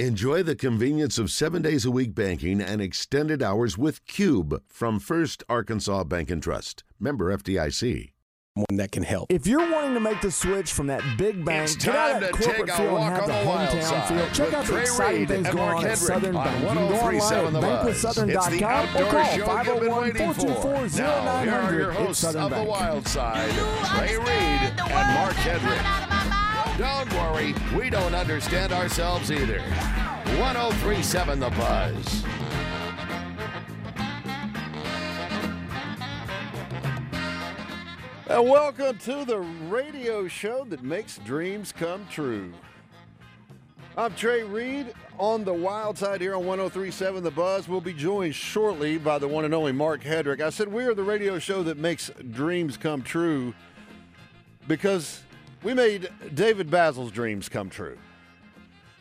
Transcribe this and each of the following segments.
Enjoy the convenience of seven days a week banking and extended hours with Cube from First Arkansas Bank and Trust. Member FDIC. One that can help. If you're wanting to make the switch from that big bank, It's get out of that to corporate take a feel and have on the the wild hometown side feel. Check out the Trey exciting Reid things going on at Hedrick Southern on Bank. You can go oh online 1037 at The Buzz. It's the bankwithsouthern.com or call show you've been oh waiting for. 501-424-0900. Now, here are your It's hosts Southern of the Bank. Wild Side, Trey Reid and Mark Hedrick. Don't worry, we don't understand ourselves either. 1037 The Buzz. And welcome to the radio show that makes dreams come true. I'm Trey Reid on the wild side here on 1037 The Buzz. We'll be joined shortly by the one and only Mark Hedrick. I said we are the radio show that makes dreams come true because we made David Bazzel's dreams come true.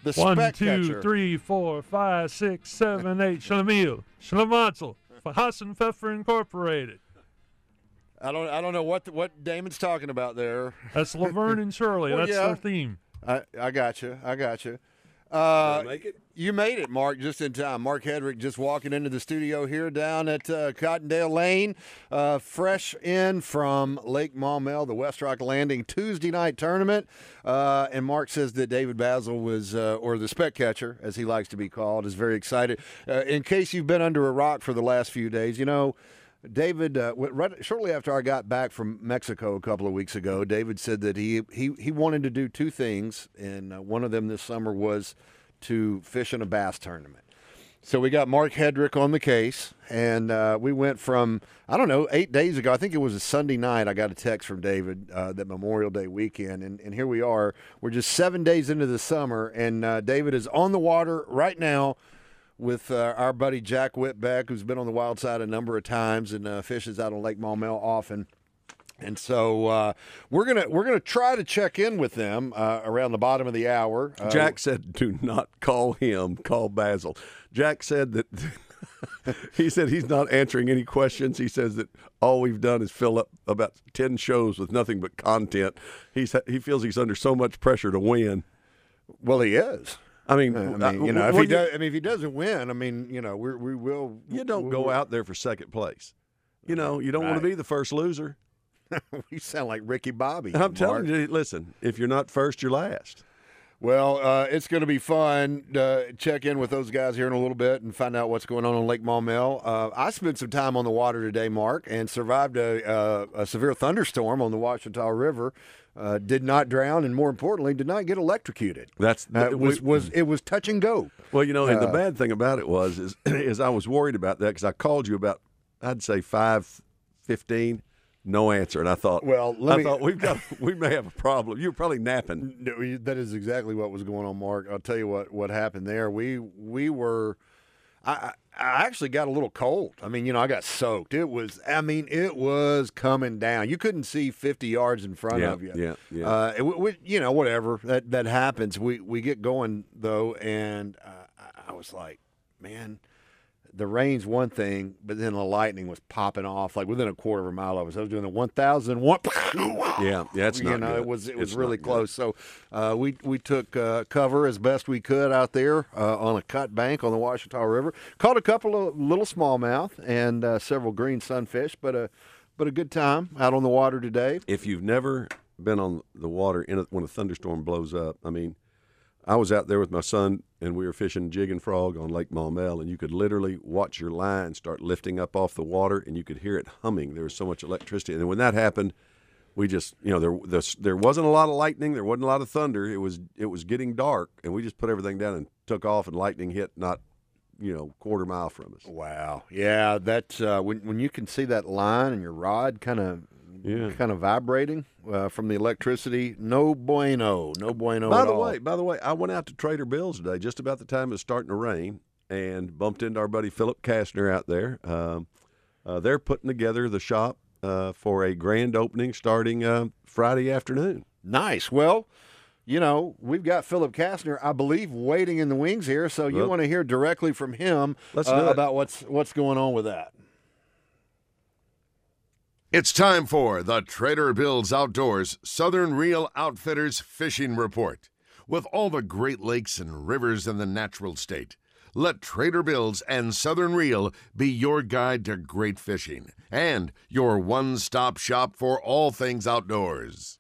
The One, two, three, four, five, six, seven, eight. Schlemiel, Schlimazel, Hassan Pfeffer Incorporated. I don't I don't know what what Damon's talking about there. That's Laverne and Shirley. Well, That's yeah. their theme. I, I got you. I got you. Uh, make it? You made it, Mark, just in time. Mark Hedrick just walking into the studio here down at uh, Cottondale Lane, uh, fresh in from Lake Maumelle, the West Rock Landing Tuesday night tournament. Uh, and Mark says that David Bazzel was, uh, or the spec catcher, as he likes to be called, is very excited. Uh, in case you've been under a rock for the last few days, you know, David, uh, right, shortly after I got back from Mexico a couple of weeks ago, David said that he he, he wanted to do two things, and uh, one of them this summer was to fish in a bass tournament. So we got Mark Hedrick on the case, and uh, we went from I don't know eight days ago. I think it was a Sunday night. I got a text from David uh, that Memorial Day weekend, and, and here we are. We're just seven days into the summer, and uh, David is on the water right now with uh, our buddy Jack Whitbeck, who's been on the wild side a number of times and uh, fishes out on Lake Maumelle often. And so uh, we're gonna we're gonna try to check in with them uh, around the bottom of the hour. Uh, Jack said, "Do not call him. Call Bazzel." Jack said that he said he's not answering any questions. He says that all we've done is fill up about ten shows with nothing but content. He's he feels he's under so much pressure to win. well, he is. I mean, I mean, you know, if he does, I mean, if he doesn't win, I mean, you know, we we will. you don't go out there for second place. You know, you don't want to be the first loser. You sound like Ricky Bobby. I'm telling you, listen, if you're not first, you're last. Well, uh, it's going to be fun to check in with those guys here in a little bit and find out what's going on on Lake Maumelle. Uh, I spent some time on the water today, Mark, and survived a, uh, a severe thunderstorm on the Ouachita River. Uh, did not drown, and more importantly, did not get electrocuted. That's Uh, it was was it was touch and go. Well, you know, and the Uh, bad thing about it was is, is I was worried about that because I called you about I'd say five fifteen, no answer, and I thought, Well, let I me- thought we've got we may have a problem. You were probably napping. No, That is exactly what was going on, Mark. I'll tell you what what happened there. We we were. I, I actually got a little cold. I mean, you know, I got soaked. It was, I mean, it was coming down. You couldn't see 50 yards in front Yeah, of you. yeah, yeah. Uh, it, we, you know, whatever that that happens. We we get going though, and uh, I- I was like, man, the rain's one thing, but then the lightning was popping off like within a quarter of a mile of us. I was doing the 1,001. Yeah, yeah, it's you not know, good. it was it was It's really not close. So uh, we we took uh, cover as best we could out there uh, on a cut bank on the Ouachita River. Caught a couple of little smallmouth and uh, several green sunfish, but a but a good time out on the water today. If you've never been on the water in a, when a thunderstorm blows up, I mean, I was out there with my son and we were fishing jig and frog on Lake Maumelle, and you could literally watch your line start lifting up off the water, and you could hear it humming. There was so much electricity, and when that happened, we just you know there the, there wasn't a lot of lightning, there wasn't a lot of thunder. It was it was getting dark, and we just put everything down and took off, and lightning hit not you know quarter mile from us. Wow, yeah, that's uh, when when you can see that line and your rod kind of Yeah. kind of vibrating uh, from the electricity. No bueno, no bueno. By the all. way, by the way, I went out to Trader Bill's today, just about the time it was starting to rain, and bumped into our buddy Philip Kastner out there. Um, uh, they're putting together the shop uh, for a grand opening starting uh, Friday afternoon. Nice. Well, you know, we've got Philip Kastner, I believe, waiting in the wings here. So you Well, want to hear directly from him let's uh, about what's what's going on with that. It's time for the Trader Bill's Outdoors Southern Reel Outfitters Fishing Report. with all the great lakes and rivers in the natural state. Let Trader Bill's and Southern Reel be your guide to great fishing and your one stop shop for all things outdoors.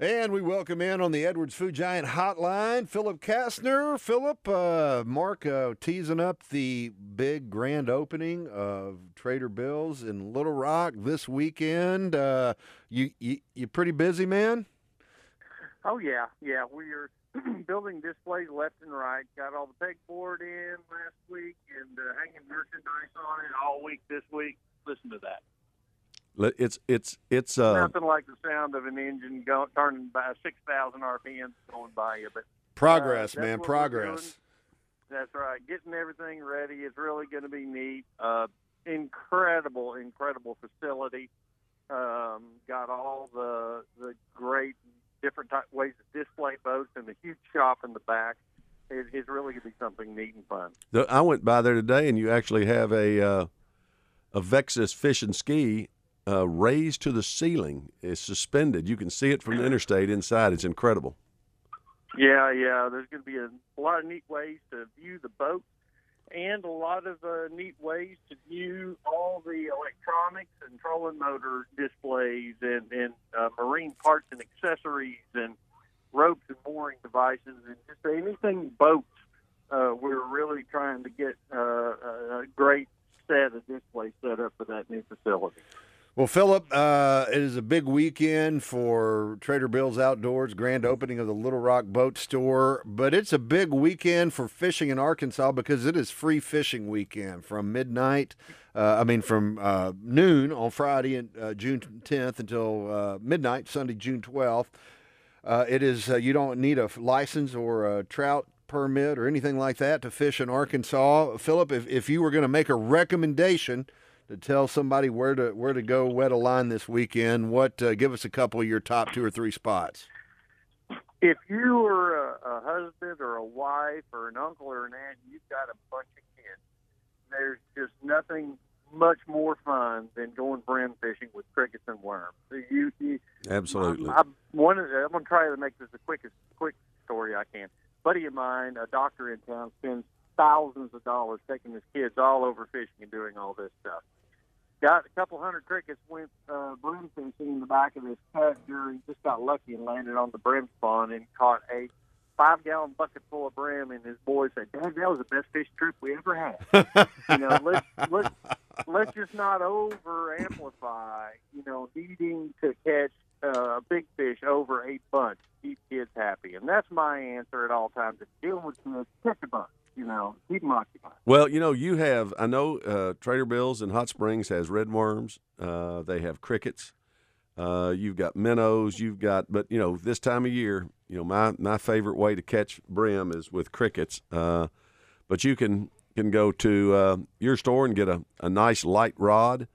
And we welcome in on the Edwards Food Giant hotline, Philip Kastner. Philip, uh, Mark uh, teasing up the big grand opening of Trader Bill's in Little Rock this weekend. Uh, you, you you pretty busy, man? Oh yeah, yeah. We are building displays left and right. Got all the pegboard in last week and uh, hanging merchandise on it all week this week. Listen to that. It's it's it's uh, Nothing like the sound of an engine go, turning by six thousand RPMs going by you. But Progress, Uh, man, progress. that's right. Getting everything ready is really going to be neat. Uh, incredible, incredible facility. Um, got all the the great different type ways to display boats and the huge shop in the back. It, it's really going to be something neat and fun. I went by there today, and you actually have a uh, a Vexus fish and ski uh, raised to the ceiling. It's suspended. You can see it from the interstate inside. It's incredible. Yeah, yeah. There's going to be a, lot of neat ways to view the boat, and a lot of uh, neat ways to view all the electronics and trolling motor displays, and, and uh, marine parts and accessories, and ropes and mooring devices, and just anything boats. Uh, we're really trying to get uh, a a great set of displays set up for that new facility. Well, Philip, uh, it is a big weekend for Trader Bill's Outdoors, grand opening of the Little Rock Boat Store. But it's a big weekend for fishing in Arkansas because it is free fishing weekend from midnight. Uh, I mean, from uh, noon on Friday, and uh, June 10th, until uh, midnight, Sunday, June 12th. Uh, it is you don't need a license or a trout permit or anything like that to fish in Arkansas. Philip, if, if you were going to make a recommendation to tell somebody where to where to go wet a line this weekend, what uh, give us a couple of your top two or three spots. if you were a, a husband or a wife or an uncle or an aunt, you've got a bunch of kids. There's just nothing much more fun than going brim fishing with crickets and worms. So You, you, Absolutely. I, I wanted, I'm going to try to make this the quickest quick story I can. buddy of mine, a doctor in town, spends thousands of dollars taking his kids all over fishing and doing all this stuff. Got a couple hundred crickets, went uh, brim fishing in the back of his pasture. He just got lucky and landed on the brim spawn and caught a five gallon bucket full of brim. And his boy said, "Dad, that was the best fish trip we ever had." you know, let's let's let's just not over amplify. You know, needing to catch uh, a big fish over a bunch, to keep kids happy, and that's my answer at all times. If you're dealing with kids, catch a bunch. You know, keep them occupied. Well, you know, you have. I know uh, Trader Bill's in Hot Springs has red worms. Uh, they have crickets. Uh, you've got minnows. You've got, but you know, this time of year, you know, my my favorite way to catch brim is with crickets. Uh, but you can can go to uh, your store and get a, a nice light rod,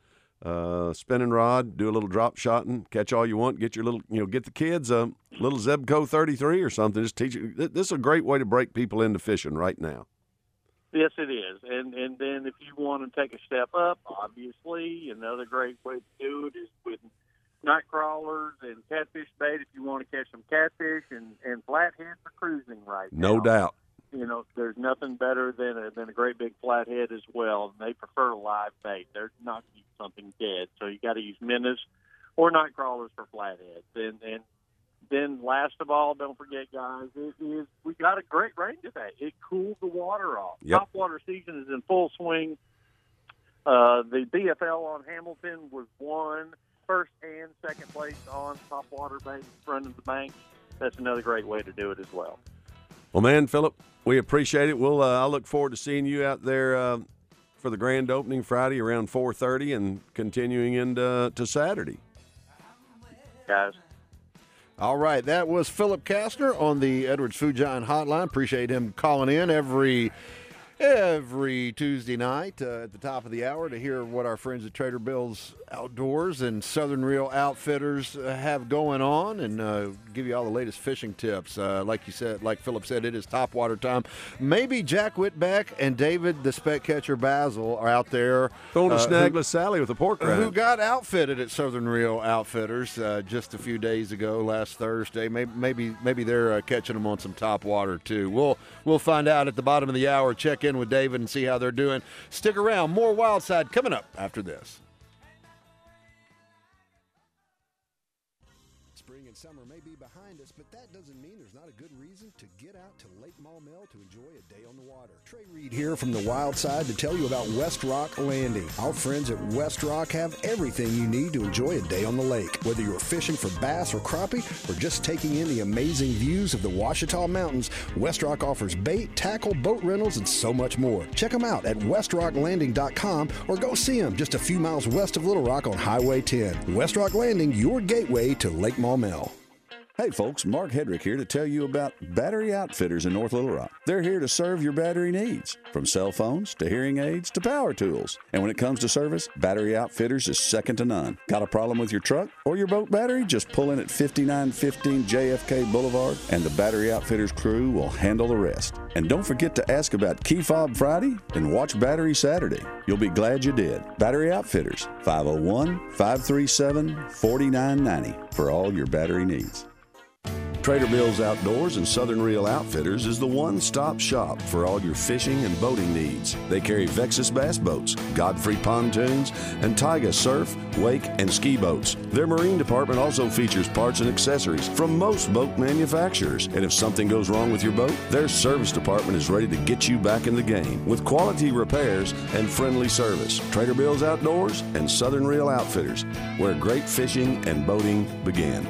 uh, spinning rod. Do a little drop shotting, catch all you want. Get your little, you know, get the kids a little Zebco thirty three or something. Just teach. it. This is a great way to break people into fishing right now. Yes, it is. And and then if you want to take a step up, obviously another great way to do it is with night crawlers and catfish bait. If you want to catch some catfish and and flathead for cruising right now. No doubt. You know, there's nothing better than a, than a great big flathead as well. And they prefer live bait. They're not eat something dead, so you got to use minnows or night crawlers for flatheads. And and then last of all, don't forget, guys, it is we got a great rain today. It cooled the water off. Yep. Top water season is in full swing. Uh, the BFL on Hamilton was won first and second place on top water bank front of the bank. That's another great way to do it as well. Well, man, Philip, we appreciate it. We'll uh, I look forward to seeing you out there uh, for the grand opening Friday around four thirty and continuing into to Saturday. Guys, All right, that was Philip Kastner on the Edwards Food Giant Hotline. Appreciate him calling in every every Tuesday night uh, at the top of the hour to hear what our friends at Trader Bill's Outdoors and Southern Reel Outfitters uh, have going on and uh, give you all the latest fishing tips. Uh, like you said, like Philip said, it is top water time. Maybe Jack Whitbeck and David, the spec catcher Bazzel, are out there Throwing a uh, snagless Sally with a pork rind. who got outfitted at Southern Reel Outfitters uh, just a few days ago, last Thursday. Maybe maybe maybe they're uh, catching them on some top water too. We'll we'll find out at the bottom of the hour. Check in with David and see how they're doing. Stick around. More Wild Side coming up after this. Spring and summer may be behind us, but that doesn't mean to Lake Maumelle to enjoy a day on the water. Trey Reid here from the Wild Side to tell you about West Rock Landing. Our friends at West Rock have everything you need to enjoy a day on the lake. Whether you're fishing for bass or crappie or just taking in the amazing views of the Ouachita Mountains, West Rock offers bait, tackle, boat rentals, and so much more. Check them out at westrocklanding.com or go see them just a few miles west of Little Rock on Highway 10. West Rock Landing, your gateway to Lake Maumelle. Hey folks, Mark Hedrick here to tell you about Battery Outfitters in North Little Rock. They're here to serve your battery needs, from cell phones to hearing aids to power tools. And when it comes to service, Battery Outfitters is second to none. Got a problem with your truck or your boat battery? Just pull in at 5915 JFK Boulevard and the Battery Outfitters crew will handle the rest. And don't forget to ask about Key Fob Friday and watch Battery Saturday. You'll be glad you did. Battery Outfitters, 501 537 4990 for all your battery needs. Trader Bill's Outdoors and Southern Reel Outfitters is the one stop shop for all your fishing and boating needs. They carry Vexus bass boats, Godfrey pontoons, and Taiga surf, wake, and ski boats. Their marine department also features parts and accessories from most boat manufacturers. And if something goes wrong with your boat, their service department is ready to get you back in the game with quality repairs and friendly service. Trader Bill's Outdoors and Southern Reel Outfitters, where great fishing and boating begin.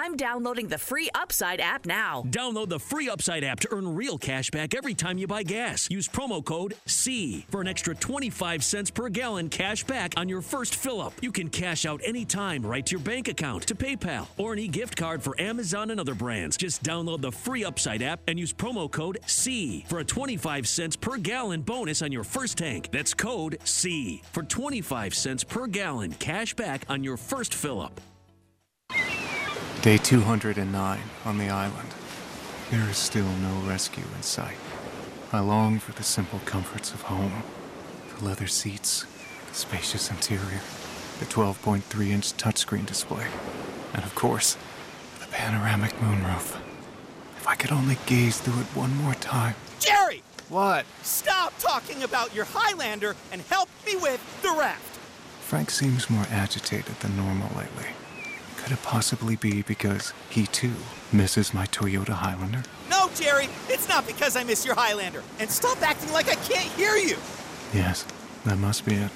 I'm downloading the free Upside app now. Download the free Upside app to earn real cash back every time you buy gas. Use promo code C for an extra 25 cents per gallon cash back on your first fill up. You can cash out anytime right to your bank account, to PayPal, or an e gift card for Amazon and other brands. Just download the free Upside app and use promo code C for a 25 cents per gallon bonus on your first tank. That's code C for 25 cents per gallon cash back on your first fill up. Day 209 on the island. There is still no rescue in sight. I long for the simple comforts of home the leather seats, the spacious interior, the 12.3 inch touchscreen display, and of course, the panoramic moonroof. If I could only gaze through it one more time. Jerry! What? Stop talking about your Highlander and help me with the raft. Frank seems more agitated than normal lately. Could it possibly be because he too misses my Toyota Highlander? No, Jerry, it's not because I miss your Highlander. And stop acting like I can't hear you. Yes, that must be it.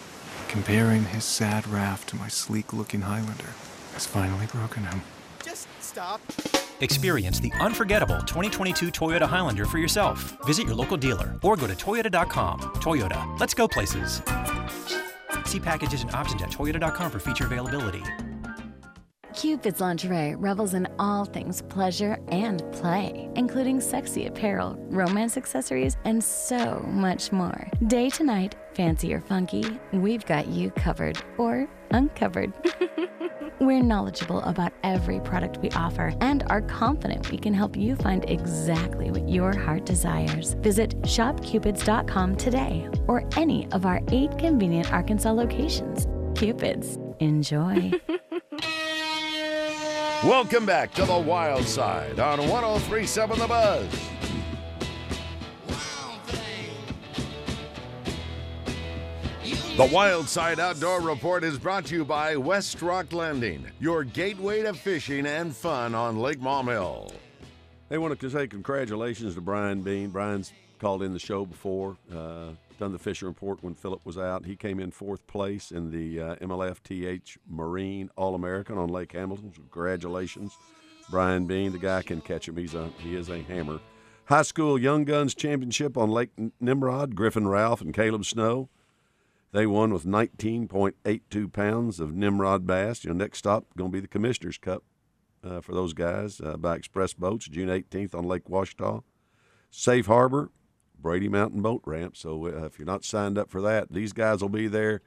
Comparing his sad raft to my sleek looking Highlander has finally broken him. Just stop. Experience the unforgettable 2022 Toyota Highlander for yourself. Visit your local dealer or go to Toyota.com. Toyota, let's go places. See packages and options at Toyota.com for feature availability. Cupid's lingerie revels in all things pleasure and play, including sexy apparel, romance accessories, and so much more. Day to night, fancy or funky, we've got you covered or uncovered. We're knowledgeable about every product we offer and are confident we can help you find exactly what your heart desires. Visit shopcupids.com today or any of our eight convenient Arkansas locations. Cupids, enjoy. Welcome back to the Wild Side on 1037 The Buzz. The Wild Side Outdoor Report is brought to you by West Rock Landing, your gateway to fishing and fun on Lake Maumelle. They wanted to say congratulations to Brian Bean. Brian's called in the show before, uh, done the Fisher report when Philip was out. He came in fourth place in the uh, MLFTH Marine All American on Lake Hamilton. Congratulations, Brian Bean. The guy can catch him. He's a he is a hammer. High School Young Guns Championship on Lake Nimrod. Griffin Ralph and Caleb Snow. They won with 19.82 pounds of Nimrod bass. You know, next stop going to be the Commissioner's Cup uh, for those guys uh, by express boats, June 18th on Lake Ouachita. Safe Harbor, Brady Mountain Boat Ramp. So uh, if you're not signed up for that, these guys will be there.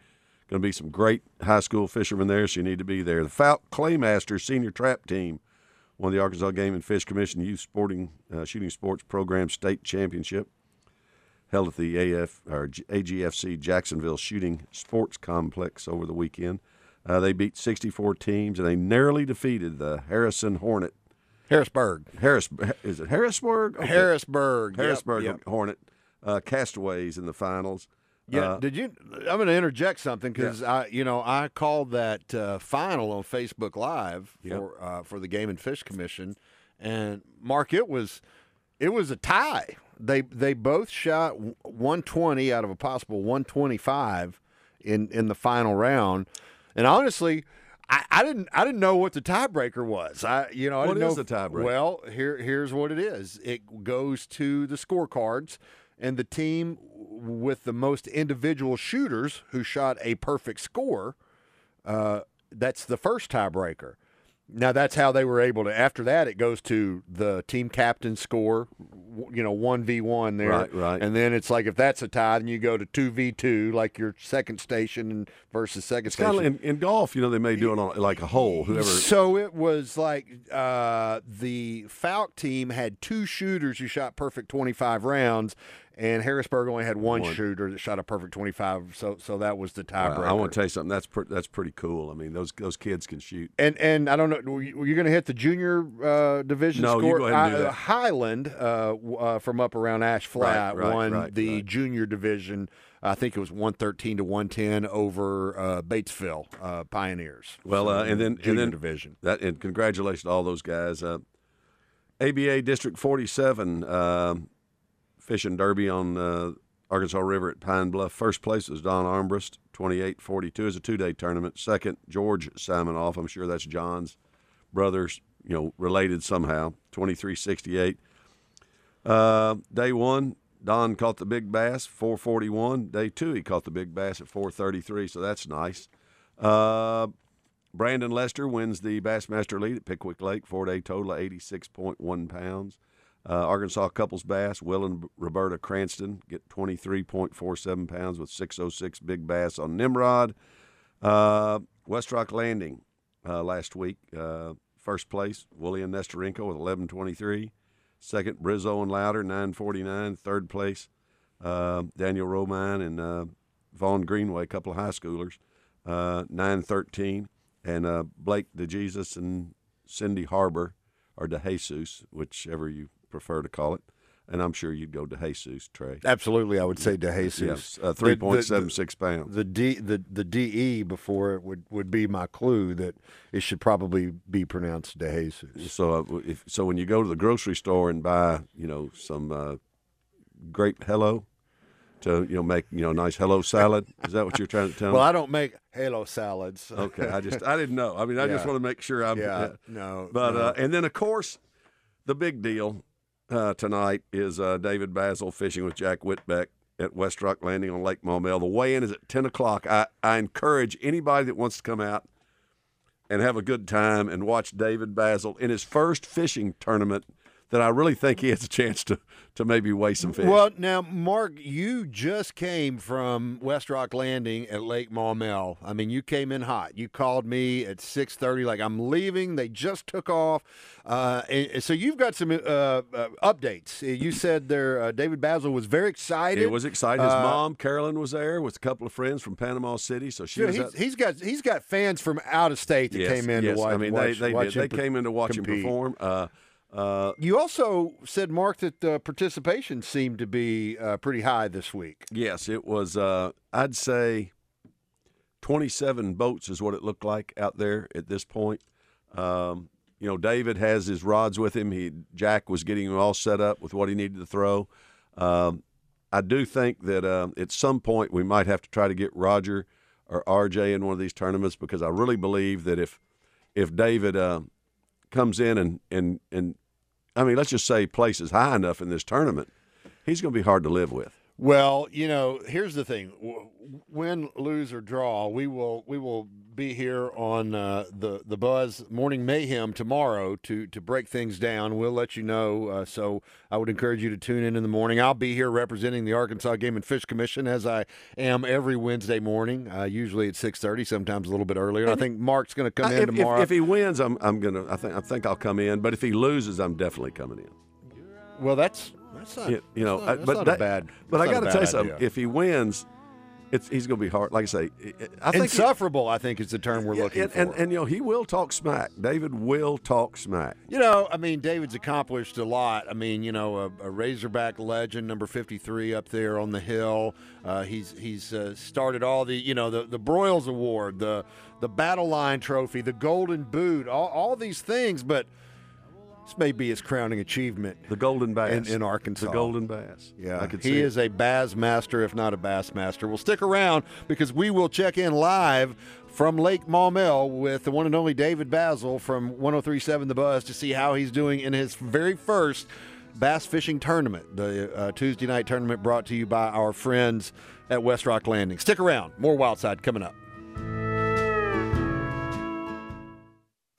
Going to be some great high school fishermen there, so you need to be there. The Falk Claymaster Senior Trap Team won the Arkansas Game and Fish Commission Youth Sporting uh, Shooting Sports Program State Championship held at the AF or AGFC Jacksonville Shooting Sports Complex over the weekend. Uh, they beat 64 teams and they narrowly defeated the Harrison Hornet. Harrisburg. Harris is it Harrisburg? Okay. Harrisburg. Harrisburg yep. Hornet uh, Castaways in the finals. Yeah, Uh, did you? I'm going to interject something because I, you know, I called that uh, final on Facebook Live Yep. for uh, for the Game and Fish Commission, and Mark, it was it was a tie. They they both shot 120 out of a possible 125 in in the final round, and honestly. I, I didn't. I didn't know what the tiebreaker was. I, you know, I What didn't is know the tiebreaker? Well, here, here's what it is. It goes to the scorecards, and the team with the most individual shooters who shot a perfect score, uh, that's the first tiebreaker. Now that's how they were able to. After that, it goes to the team captain score, you know, one v one there, Right, right. And then it's like if that's a tie, then you go to two v two, like your second station versus second It's kind station. of in, in golf, you know, they may do it on like a hole. Whoever. So it was like uh, the Falk team had two shooters who shot perfect 25 rounds, and Harrisburg only had one, One. shooter that shot a perfect 25. So so that was the Wow, tiebreaker. I want to tell you something. That's pre- that's pretty cool. I mean, those those kids can shoot. and and I don't know. Were you, going to hit the junior uh, division No, you score? go ahead and do Uh, that. Highland uh, uh, from up around Ash Flat Right, right, won right, the junior division. I think it was 113 to 110 over uh, Batesville uh, Pioneers. Well, So, uh, and then junior and then division. That and congratulations to all those guys. Uh, ABA District 47 um fishing derby on uh, Arkansas River at Pine Bluff. First place is Don Armbrust, 28-42. It's a two-day tournament. Second, George Simonoff. I'm sure that's John's brothers, you know, related somehow. 23-68. Uh, day one, Don caught the big bass, 441. Day two, he caught the big bass at 433, so that's nice. Uh, Brandon Lester wins the Bassmaster Elite at Pickwick Lake, four day total of 86.1 pounds. Uh, Arkansas couples bass, Will and Roberta Cranston get 23.47 pounds with 606 big bass on Nimrod. Uh, West Rock Landing uh, last week, uh, first place, Willie and Nestorenko with 1123. Second, Brizzo and Louder, 949. Third place, uh, Daniel Romine and uh, Vaughn Greenway, a couple of high schoolers, uh, 913. And Blake DeJesus and Cindy Harbor, or DeJesus, whichever you prefer to call it. And I'm sure you'd go DeJesus, Trey. Absolutely, I would say DeJesus. Yes, uh, The- the- 3.76 pounds. The D the the DE before it would, would be my clue that it should probably be pronounced DeJesus. So, uh, if, so when you go to the grocery store and buy, you know, some uh, grape hello to, you know, make, you know, nice hello salad, is that what you're trying to tell Well, me? I don't make halo salads. Okay, I just I didn't know. I mean, I just want to make sure I'm. Yeah, no, But no. Uh, and then of course, the big deal uh, tonight is uh, David Bazzel fishing with Jack Whitbeck at West Rock Landing on Lake Maumelle. The weigh-in is at ten o'clock. I I encourage anybody that wants to come out and have a good time and watch David Bazzel in his first fishing tournament. That I really think he has a chance to to maybe weigh some fish. Well, now, Mark, you just came from West Rock Landing at Lake Maumelle. I mean, you came in hot. You called me at six thirty, like I'm leaving. They just took off, uh, and, and so you've got some uh, uh, updates. You said there, uh, David Bazzel was very excited. He was excited. His Uh, mom, Carolyn, was there with a couple of friends from Panama City. So she Yeah, was he's, he's got he's got fans from out of state that Yes, came in yes. to watch. I mean, watch, they, they, watch him they came in to watch him compete. perform. Uh, uh, You also said, Mark, that the participation seemed to be uh, pretty high this week. yes, it was. Uh, I'd say twenty-seven boats is what it looked like out there at this point. Um, you know, David has his rods with him. He Jack was getting him all set up with what he needed to throw. Um, I do think that um, at some point we might have to try to get Roger or RJ in one of these tournaments because I really believe that if if David uh, comes in and, and and I mean let's just say places high enough in this tournament, he's going to be hard to live with. Well, you know, here's the thing: win, lose, or draw, we will we will be here on uh, the the Buzz Morning Mayhem tomorrow to to break things down. We'll let you know. Uh, so I would encourage you to tune in in the morning. I'll be here representing the Arkansas Game and Fish Commission as I am every Wednesday morning. Uh, usually at six thirty, sometimes a little bit earlier. I think Mark's going to come in if, if- tomorrow. If, he wins, I'm I'm gonna I think I think I'll come in. But if he loses, I'm definitely coming in. well, that's that's not you, you know, that's not, I- but not a that- bad. But I got to tell you something. idea. If he wins, it's he's going to be hard. Like I say, I think insufferable. I think is the term we're Yeah, looking and, for. and and you know he will talk smack. David will talk smack. You know, I mean, David's accomplished a lot. I mean, you know, a, a Razorback legend, number fifty-three, up there on the hill. Uh, he's he's uh, started all the, you know, the the Broyles Award, the the Battle Line Trophy, the Golden Boot, all, all these things. But this may be his crowning achievement. The Golden Bass in, in Arkansas. The Golden Bass. Yeah, I could he see it. is a Bass master, if not a Bass master. Well, stick around because we will check in live from Lake Maumelle with the one and only David Bazzel from 1037 The Buzz to see how he's doing in his very first bass fishing tournament, the uh, Tuesday night tournament brought to you by our friends at West Rock Landing. Stick around. More Wild Side coming up.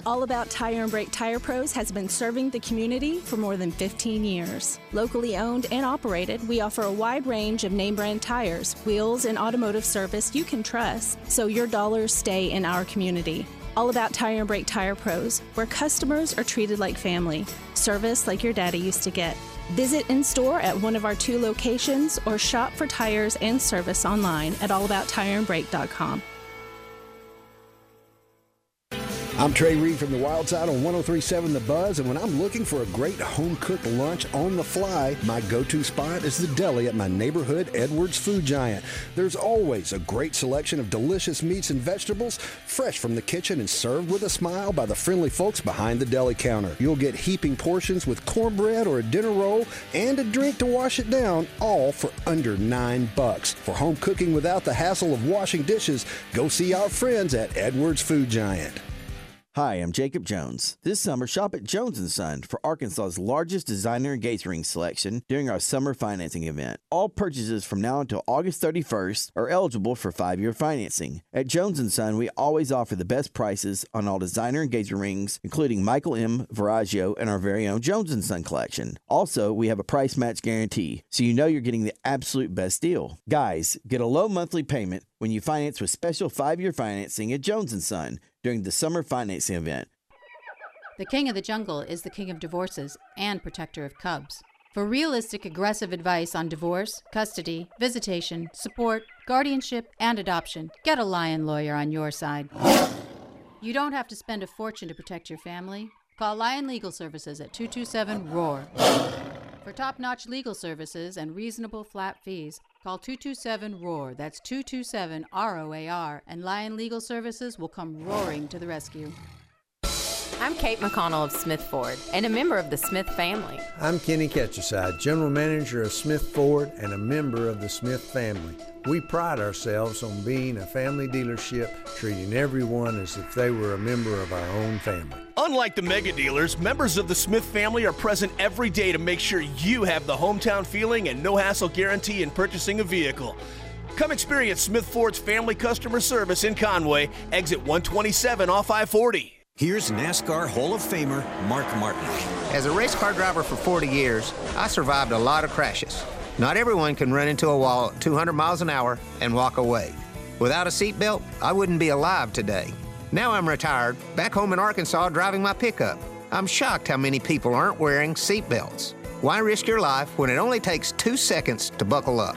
All About Tire and Brake Tire Pros has been serving the community for more than 15 years. Locally owned and operated, we offer a wide range of name brand tires, wheels, and automotive service you can trust, so your dollars stay in our community. All About Tire and Brake Tire Pros, where customers are treated like family, service like your daddy used to get. Visit in store at one of our two locations or shop for tires and service online at allabouttireandbrake.com. I'm Trey Reid from the Wild Side on 1037 The Buzz, and when I'm looking for a great home cooked lunch on the fly, my go to spot is the deli at my neighborhood Edwards Food Giant. There's always a great selection of delicious meats and vegetables, fresh from the kitchen and served with a smile by the friendly folks behind the deli counter. You'll get heaping portions with cornbread or a dinner roll and a drink to wash it down, all for under nine bucks. For home cooking without the hassle of washing dishes, go see our friends at Edwards Food Giant. Hi, I'm Jacob Jones. This summer, shop at Jones & Son for Arkansas's largest designer engagement ring selection during our summer financing event. All purchases from now until August 31st are eligible for five-year financing. At Jones & Son, we always offer the best prices on all designer engagement rings, including Michael M. Verragio and our very own Jones & Son collection. Also, we have a price match guarantee, so you know you're getting the absolute best deal. Guys, get a low monthly payment when you finance with special five-year financing at Jones & Son during the summer financing event. The king of the jungle is the king of divorces and protector of cubs. For realistic, aggressive advice on divorce, custody, visitation, support, guardianship, and adoption, get a lion lawyer on your side. You don't have to spend a fortune to protect your family. Call Lion Legal Services at 227 ROAR. For top notch legal services and reasonable flat fees, call 227 ROAR. That's 227 R O A R, and Lion Legal Services will come roaring to the rescue. I'm Kate McConnell of Smith Ford and a member of the Smith family. I'm Kenny Ketcherside, General Manager of Smith Ford and a member of the Smith family. We pride ourselves on being a family dealership, treating everyone as if they were a member of our own family. Unlike the mega dealers, members of the Smith family are present every day to make sure you have the hometown feeling and no hassle guarantee in purchasing a vehicle. Come experience Smith Ford's family customer service in Conway, exit 127 off I 40. Here's NASCAR Hall of Famer Mark Martin. As a race car driver for 40 years, I survived a lot of crashes. Not everyone can run into a wall at 200 miles an hour and walk away. Without a seatbelt, I wouldn't be alive today. Now I'm retired, back home in Arkansas driving my pickup. I'm shocked how many people aren't wearing seatbelts. Why risk your life when it only takes two seconds to buckle up?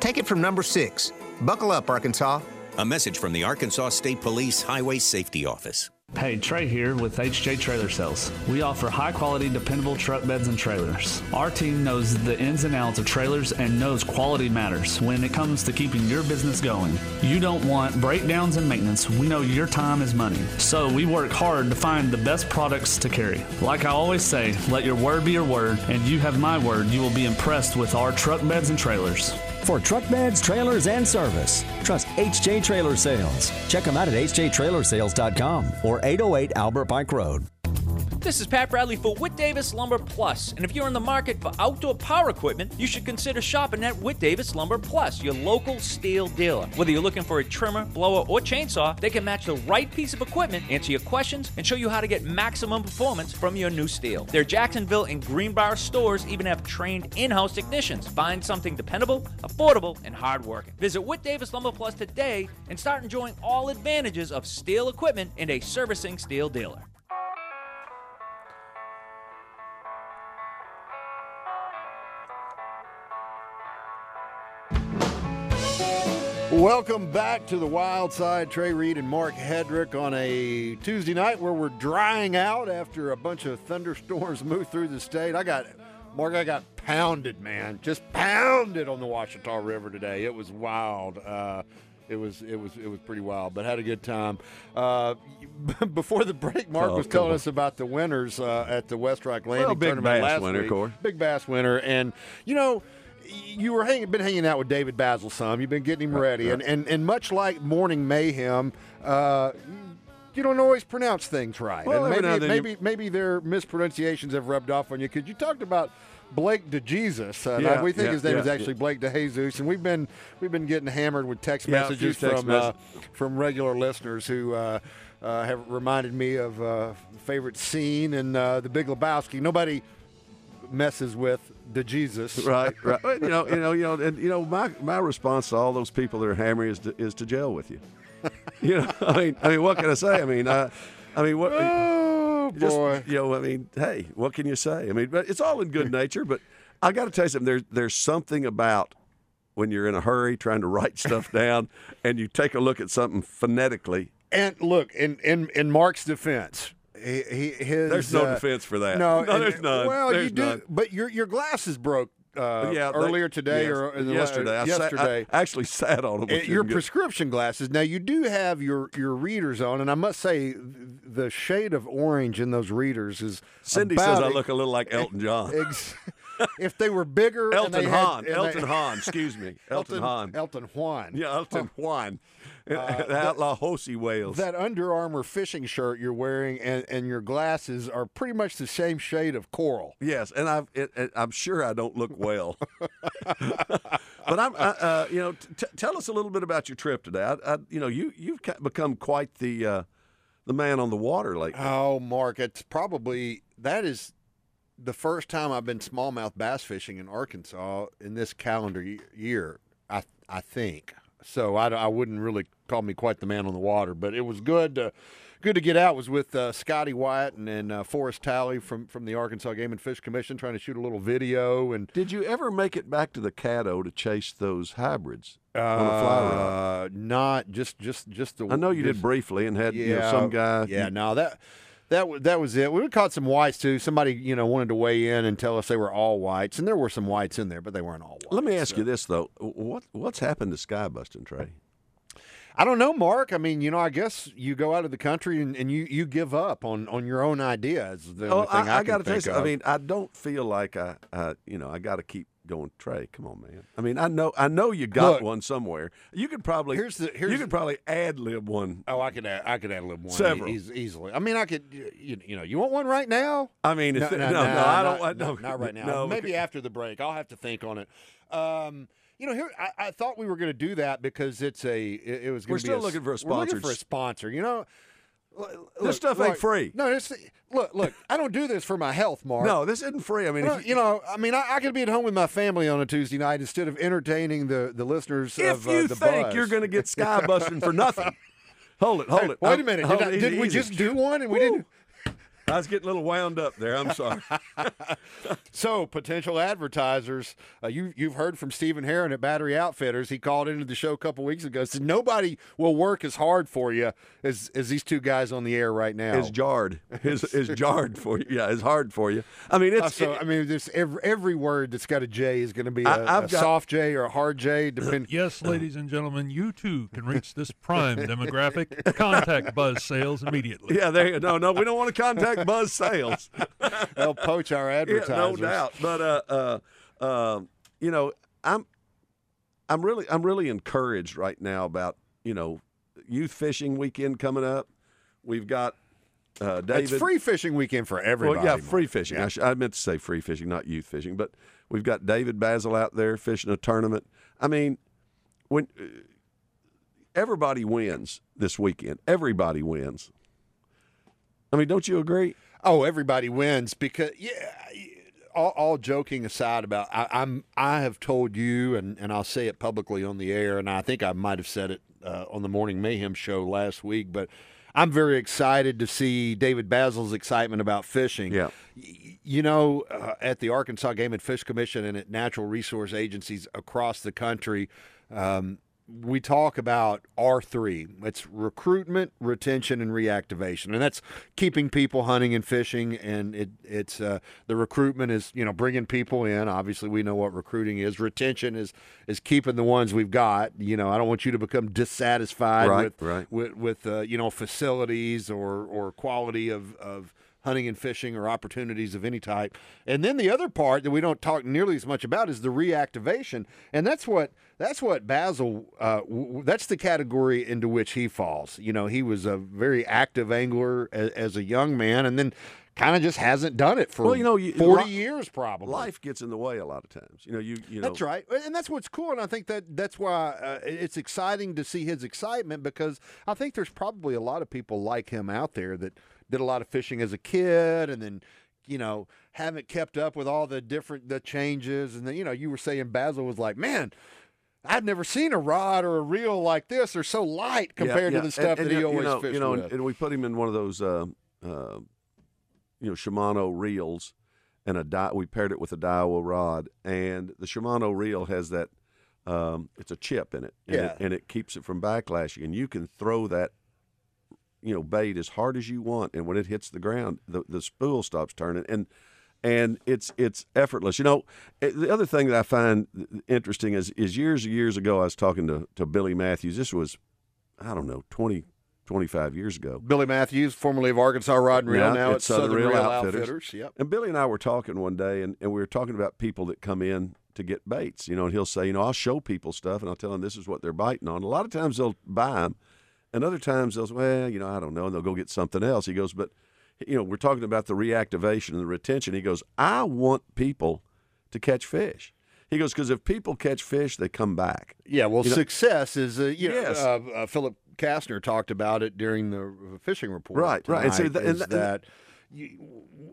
Take it from number six. Buckle up, Arkansas. A message from the Arkansas State Police Highway Safety Office. Hey, Trey here with HJ Trailer Sales. We offer high quality, dependable truck beds and trailers. Our team knows the ins and outs of trailers and knows quality matters when it comes to keeping your business going. You don't want breakdowns and maintenance. We know your time is money. So we work hard to find the best products to carry. Like I always say, let your word be your word, and you have my word. You will be impressed with our truck beds and trailers. For truck beds, trailers, and service, trust HJ Trailer Sales. Check them out at hjtrailersales.com or 808 Albert Pike Road. This is Pat Bradley for Whit Davis Lumber Plus, and if you're in the market for outdoor power equipment, you should consider shopping at Whit Davis Lumber Plus, your local Stihl dealer. Whether you're looking for a trimmer, blower, or chainsaw, they can match the right piece of equipment, answer your questions, and show you how to get maximum performance from your new Stihl. Their Jacksonville and Greenbrier stores even have trained in-house technicians. Find something dependable, affordable, and hardworking. Visit Whit Davis Lumber Plus today and start enjoying all advantages of Stihl equipment and a servicing Stihl dealer. Welcome back to the Wild Side. Trey Reid and Mark Hedrick on a Tuesday night where we're drying out after a bunch of thunderstorms moved through the state. I got, Mark, I got pounded, man, just pounded on the Ouachita River today. It was wild. Uh, it was it was it was pretty wild, but had a good time. Uh, before the break, Mark Oh, was telling on. us about the winners uh, at the West Rock Landing Well, big tournament bass last winner, week. Corey. Big bass winner, and you know. You were hanging, been hanging out with David Bazzel some. You've been getting him ready, and, and and much like Morning Mayhem, uh, you don't always pronounce things right. Well, and maybe then you- maybe maybe their mispronunciations have rubbed off on you because you talked about Blake DeJesus. Uh, Yeah, we think yeah, his name yeah, is actually. Blake DeJesus, and we've been we've been getting hammered with text messages text from uh, from regular listeners who. Uh, uh, have reminded me of uh, favorite scene in uh, The Big Lebowski. Nobody messes with DeJesus. right, right. You know, you know, you know, and you know, my my response to all those people that are hammering is to, is to jail with you. you know, I mean, I mean, what can I say? I mean, I, I mean, what? Oh just, boy. you know, I mean, hey, what can you say? I mean, but it's all in good nature. But I got to tell you something. There's there's something about when you're in a hurry trying to write stuff down, and you take a look at something phonetically. And look, in in, in Mark's defense, he, he his There's no uh, defense for that. No, No, and- there's none. Well, you There's do, none. but your your glasses broke. Uh, Yeah, they- earlier today yes, or yesterday. I sat- I yesterday. actually sat on them. Your prescription glasses. Now you do have your your readers on, and I must say, the shade of orange in those readers is. Cindy says I look a little like Elton John. ex- if they were bigger, Elton they had- Hahn. and they- Elton Hahn. Excuse me. Elton, Hahn. Elton Juan. Yeah, Elton Juan. Uh, the outlaw Hosie Wales. That Under Armour fishing shirt you're wearing and, and your glasses are pretty much the same shade of coral. Yes, and I've, it, it, I'm sure I don't look well. but I'm, I, uh, you know, t- tell us a little bit about your trip today. I, I, you know, you you've become quite the uh, the man on the water lately. Oh, Mark, it's probably that is the first time I've been smallmouth bass fishing in Arkansas in this calendar year. I I think so. I, I wouldn't really call me quite the man on the water, but it was good. To, good to get out. Was with uh, Scotty Wyatt and, and uh, Forrest Talley from from the Arkansas Game and Fish Commission, trying to shoot a little video and. Did you ever make it back to the Caddo to chase those hybrids on a fly rod? Uh, not just just just the. I know you did briefly and had you know, some guy. Yeah, no that. That, that was it. We caught some whites too. Somebody, you know, wanted to weigh in and tell us they were all whites, and there were some whites in there, but they weren't all whites. Let me ask you this though: what what's happened to sky busting, Trey? I don't know, Mark. I mean, you know, I guess you go out of the country and, and you, you give up on, on your own ideas. The Oh, I, I, can got to tell you. I mean, I don't feel like I, I you know, I got to keep going. Trey, come on, man. I mean, I know, I know you got Look, one somewhere. You could probably, here's the- here's you the- could probably ad lib one. Oh, I could add, I could add a little more. Several. eas- easily. I mean, I could. You, you know, you want one right now? I mean, no, no, no, no, I don't- not, I don't- not- right now. no, Maybe because- after the break. I'll have to think on it. Um, you know, here I, I thought we were going to do that because it's a. It, it was. We're be still a, looking for a We're looking for a sponsor. You know. L- This look, stuff ain't look, free. No, this, look, look. I don't do this for my health, Mark. No, this isn't free. I mean, Well, if you know, I mean, I, I could be at home with my family on a Tuesday night instead of entertaining the, the listeners if of uh, you the think buzz. you're going to get sky busting for nothing, hold it, hold Hey, it. Wait a minute. Did, I- did we just do one and we didn't? I was getting a little wound up there. I'm sorry. so potential advertisers, uh, you you've heard from Stephen Heron at Battery Outfitters. He called into the show a couple weeks ago. Said nobody will work as hard for you as as these two guys on the air right now. Is jarred. Is is jarred for you. Yeah, is hard for you. I mean, it's Uh, so. I mean, this every, every word that's got a J is going to be a, I- I've a got- soft J or a hard J, depending. Yes, ladies and gentlemen, you too can reach this prime demographic. Contact Buzz Sales immediately. yeah. There. No, no, we don't want to contact Buzz Sales. They'll poach our Yeah, advertisers. no doubt. But uh, uh, uh, you know, I'm, I'm really, I'm really encouraged right now about you know, youth fishing weekend coming up. We've got uh, David. It's free fishing weekend for everybody. Well, yeah, free fishing. Yeah. I, sh- I meant to say free fishing, not youth fishing. But we've got David Bazzel out there fishing a tournament. I mean, when uh, everybody wins this weekend, everybody wins. I mean, don't you agree? Oh, everybody wins because yeah. All, all joking aside about I, I'm I have told you and, and I'll say it publicly on the air and I think I might have said it uh, on the Morning Mayhem show last week, but I'm very excited to see David Bazzel's excitement about fishing. Yeah. You know, uh, at the Arkansas Game and Fish Commission and at natural resource agencies across the country, um, we talk about R3. It's recruitment, retention, and reactivation, and that's keeping people hunting and fishing. And it, it's uh, the recruitment is you know bringing people in. Obviously, we know what recruiting is. Retention is is keeping the ones we've got. You know, I don't want you to become dissatisfied Right, with right. with, with uh, you know facilities or or quality of of hunting and fishing or opportunities of any type. And then the other part that we don't talk nearly as much about is the reactivation, and that's what that's what Bazzel. Uh, w- that's the category into which he falls. You know, he was a very active angler as, as a young man, and then kind of just hasn't done it for Well, you know, you- forty li- years probably. Life gets in the way a lot of times. You know, you you know. That's right, and that's what's cool, and I think that that's why uh, it's exciting to see his excitement because I think there's probably a lot of people like him out there that did a lot of fishing as a kid, and then you know haven't kept up with all the different the changes, and then you know you were saying Bazzel was like, man. I've never seen a rod or a reel like this. They're so light compared yeah. to the stuff And- and that he you- always know, fished you know, with. and, and we put him in one of those, uh, uh, you know, Shimano reels, and a di- we paired it with a Daiwa rod, and the Shimano reel has that. Um, it's a chip in it, and, Yeah. it, and it keeps it from backlashing, and you can throw that, you know, bait as hard as you want, and when it hits the ground, the the spool stops turning, and and it's it's effortless. You know, eh, the other thing that I find interesting is is years and years ago I was talking to to Billy Matthews. This was I don't know 20, 25 years ago. Billy Matthews, formerly of Arkansas Rod and Reel, now, at at Southern, Reel, Outfitters. Outfitters. Yep. And Billy and I were talking one day, and, and we were talking about people that come in to get baits. You know, and he'll say, you know, I'll show people stuff, and I'll tell them this is what they're biting on. A lot of times they'll buy them, and other times they'll say, well, you know, I don't know, and they'll go get something else. He goes, but you know, we're talking about the reactivation and the retention. He goes, I want people to catch fish. He goes, because if people catch fish, they come back. Yeah, well, You know- success is, uh, you know, Yes. uh, uh, Philip Kastner talked about it during the fishing report. Right, right. And so that- and that- that you,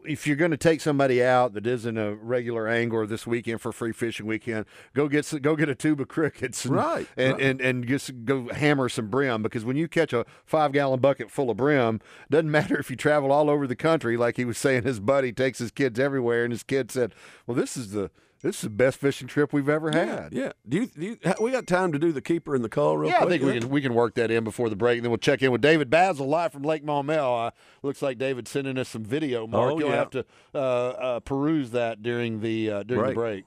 if you're going to take somebody out that isn't a regular angler this weekend for free fishing weekend, go get some, go get a tube of crickets, and, Right, and, right. and and just go hammer some brim because when you catch a five gallon bucket full of brim, doesn't matter if you travel all over the country. Like he was saying, his buddy takes his kids everywhere, and his kid said, "Well, this is the." This is the best fishing trip we've ever had. Yeah. Do you, do you, we got time to do the keeper and the call real Yeah, I quick? think we can we can work that in before the break, and then we'll check in with David Bazzel live from Lake Maumelle. Uh, looks like David's sending us some video. Mark, Oh, you'll yeah. have to uh, uh, peruse that during the uh, during the break.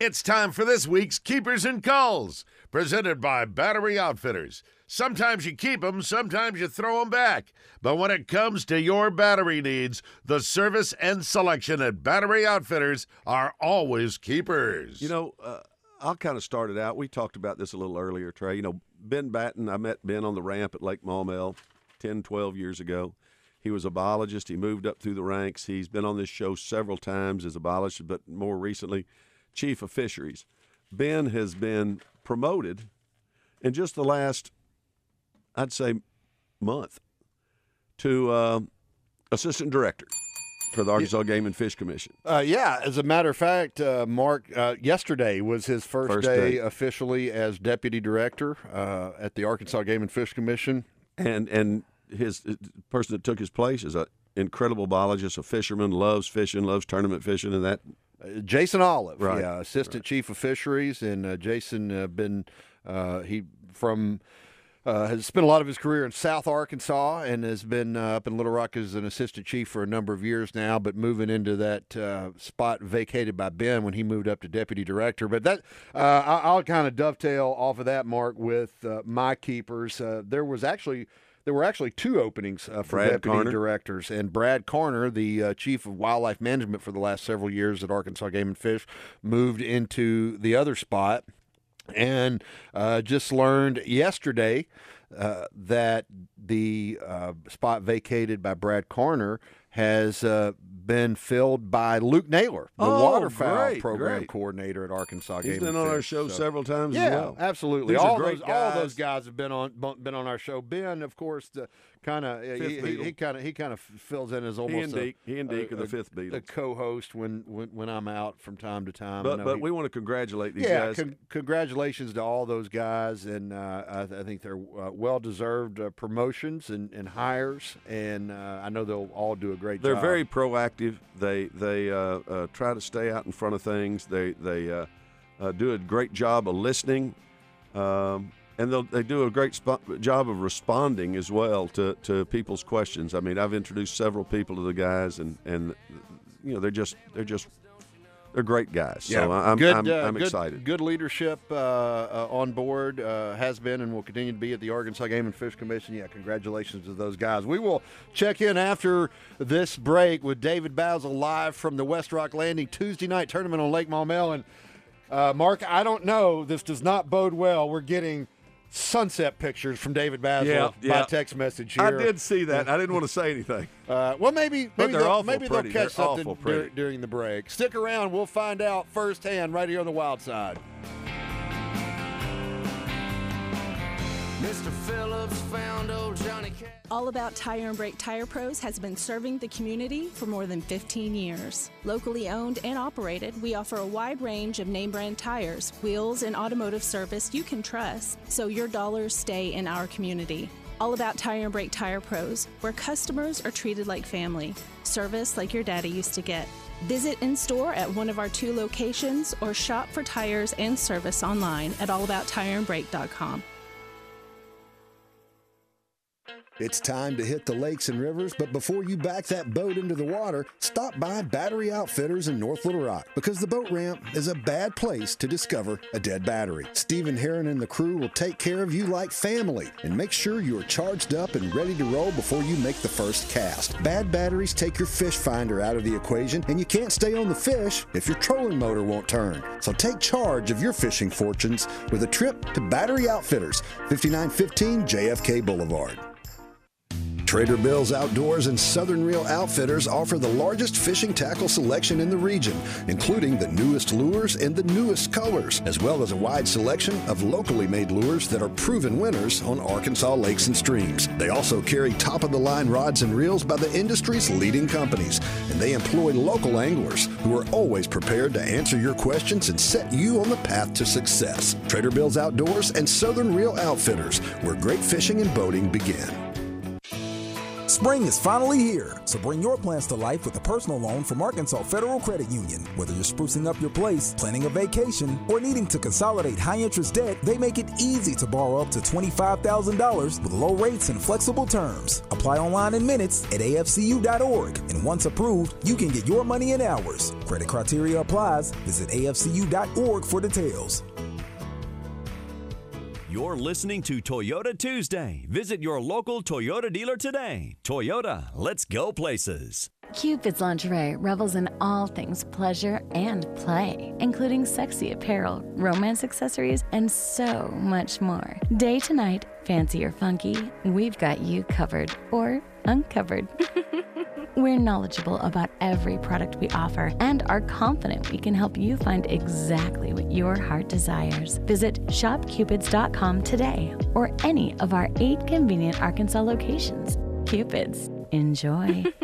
It's time for this week's Keepers and Calls, presented by Battery Outfitters. Sometimes you keep them, sometimes you throw them back. But when it comes to your battery needs, the service and selection at Battery Outfitters are always keepers. You know, uh, I'll kind of start it out. We talked about this a little earlier, Trey. You know, Ben Batten, I met Ben on the ramp at Lake Maumelle 10, 12 years ago. He was a biologist. He moved up through the ranks. He's been on this show several times as a biologist, but more recently, chief of fisheries. Ben has been promoted in just the last, I'd say, month to uh, assistant director for the Arkansas Game and Fish Commission. Uh, yeah, as a matter of fact, uh, Mark, uh, yesterday was his first, First day, day. officially as deputy director uh, at the Arkansas Game and Fish Commission. And and his uh, person that took his place is an incredible biologist, a fisherman, loves fishing, loves tournament fishing, and that. Uh, Jason Olive, Right, yeah, assistant chief of fisheries, and uh, Jason uh, been uh, he from uh, has spent a lot of his career in South Arkansas and has been uh, up in Little Rock as an assistant chief for a number of years now, but moving into that uh, spot vacated by Ben when he moved up to deputy director. But that uh, I- I'll kind of dovetail off of that, Mark, with uh, my keepers. Uh, there was actually. There were actually two openings uh, for Brad deputy Carner. directors, and Brad Carner, the uh, chief of wildlife management for the last several years at Arkansas Game and Fish, moved into the other spot and uh, just learned yesterday uh, that the uh, spot vacated by Brad Carner has uh, been filled by Luke Naylor, the Oh, waterfowl great, program great. coordinator at Arkansas He's Game been on our show So- several times as Yeah, well. absolutely. These all those all those guys. guys have been on been on our show. Ben, of course, the kind of he he kind of he kind of fills in as He almost and a- he and Deke a- are the fifth Beatles. a co-host when, when when I'm out from time to time. But but he- we want to congratulate these yeah, guys. con- congratulations to all those guys, and uh, I, I think they're uh, well-deserved uh, promotions and, and hires, and uh, I know they'll all do a great job. They're very proactive. They they uh, uh, try to stay out in front of things. They they uh, uh, do a great job of listening, um, and they'll, they do a great job of responding as well to, to people's questions. I mean, I've introduced several people to the guys, and and you know they're just they're just they're great guys. So I'm good, I'm, uh, I'm good- excited. Good leadership uh, uh, on board uh, has been and will continue to be at the Arkansas Game and Fish Commission. Yeah, congratulations to those guys. We will check in after this break with David Bazzel live from the West Rock Landing Tuesday night tournament on Lake Maumelle. And uh, Mark, I don't know. This does not bode well. We're getting sunset pictures from David Bazzel Yeah, by text message here. I did see that. I didn't want to say anything. Uh, well, maybe maybe they're they'll, maybe they'll catch They're something awful dur- during the break. Stick around; we'll find out firsthand right here on the Wild Side. Mr. Phillips found old Johnny Cash. All About Tire and Brake Tire Pros has been serving the community for more than 15 years. Locally owned and operated, we offer a wide range of name brand tires, wheels, and automotive service you can trust, so your dollars stay in our community. All About Tire and Brake Tire Pros, where customers are treated like family, service like your daddy used to get. Visit in store at one of our two locations or shop for tires and service online at allabouttireandbrake.com. It's time to hit the lakes and rivers, but before you back that boat into the water, stop by Battery Outfitters in North Little Rock because the boat ramp is a bad place to discover a dead battery. Stephen Heron and the crew will take care of you like family and make sure you are charged up and ready to roll before you make the first cast. Bad batteries take your fish finder out of the equation, and you can't stay on the fish if your trolling motor won't turn. So take charge of your fishing fortunes with a trip to Battery Outfitters, 5915 JFK Boulevard. Trader Bill's Outdoors and Southern Reel Outfitters offer the largest fishing tackle selection in the region, including the newest lures and the newest colors, as well as a wide selection of locally made lures that are proven winners on Arkansas lakes and streams. They also carry top of the line rods and reels by the industry's leading companies, and they employ local anglers who are always prepared to answer your questions and set you on the path to success. Trader Bill's Outdoors and Southern Reel Outfitters, where great fishing and boating begin. Spring is finally here, so bring your plans to life with a personal loan from Arkansas Federal Credit Union. Whether you're sprucing up your place, planning a vacation, or needing to consolidate high interest debt, they make it easy to borrow up to $25,000 with low rates and flexible terms. Apply online in minutes at afcu.org, and once approved, you can get your money in hours. Credit criteria applies. Visit afcu.org for details. You're listening to Toyota Tuesday. Visit your local Toyota dealer today. Toyota, let's go places. Cupid's Lingerie revels in all things pleasure and play, including sexy apparel, romance accessories, and so much more. Day to night, fancy or funky, we've got you covered or uncovered. We're knowledgeable about every product we offer and are confident we can help you find exactly what your heart desires. Visit shopcupids.com today or any of our eight convenient Arkansas locations. Cupids, enjoy.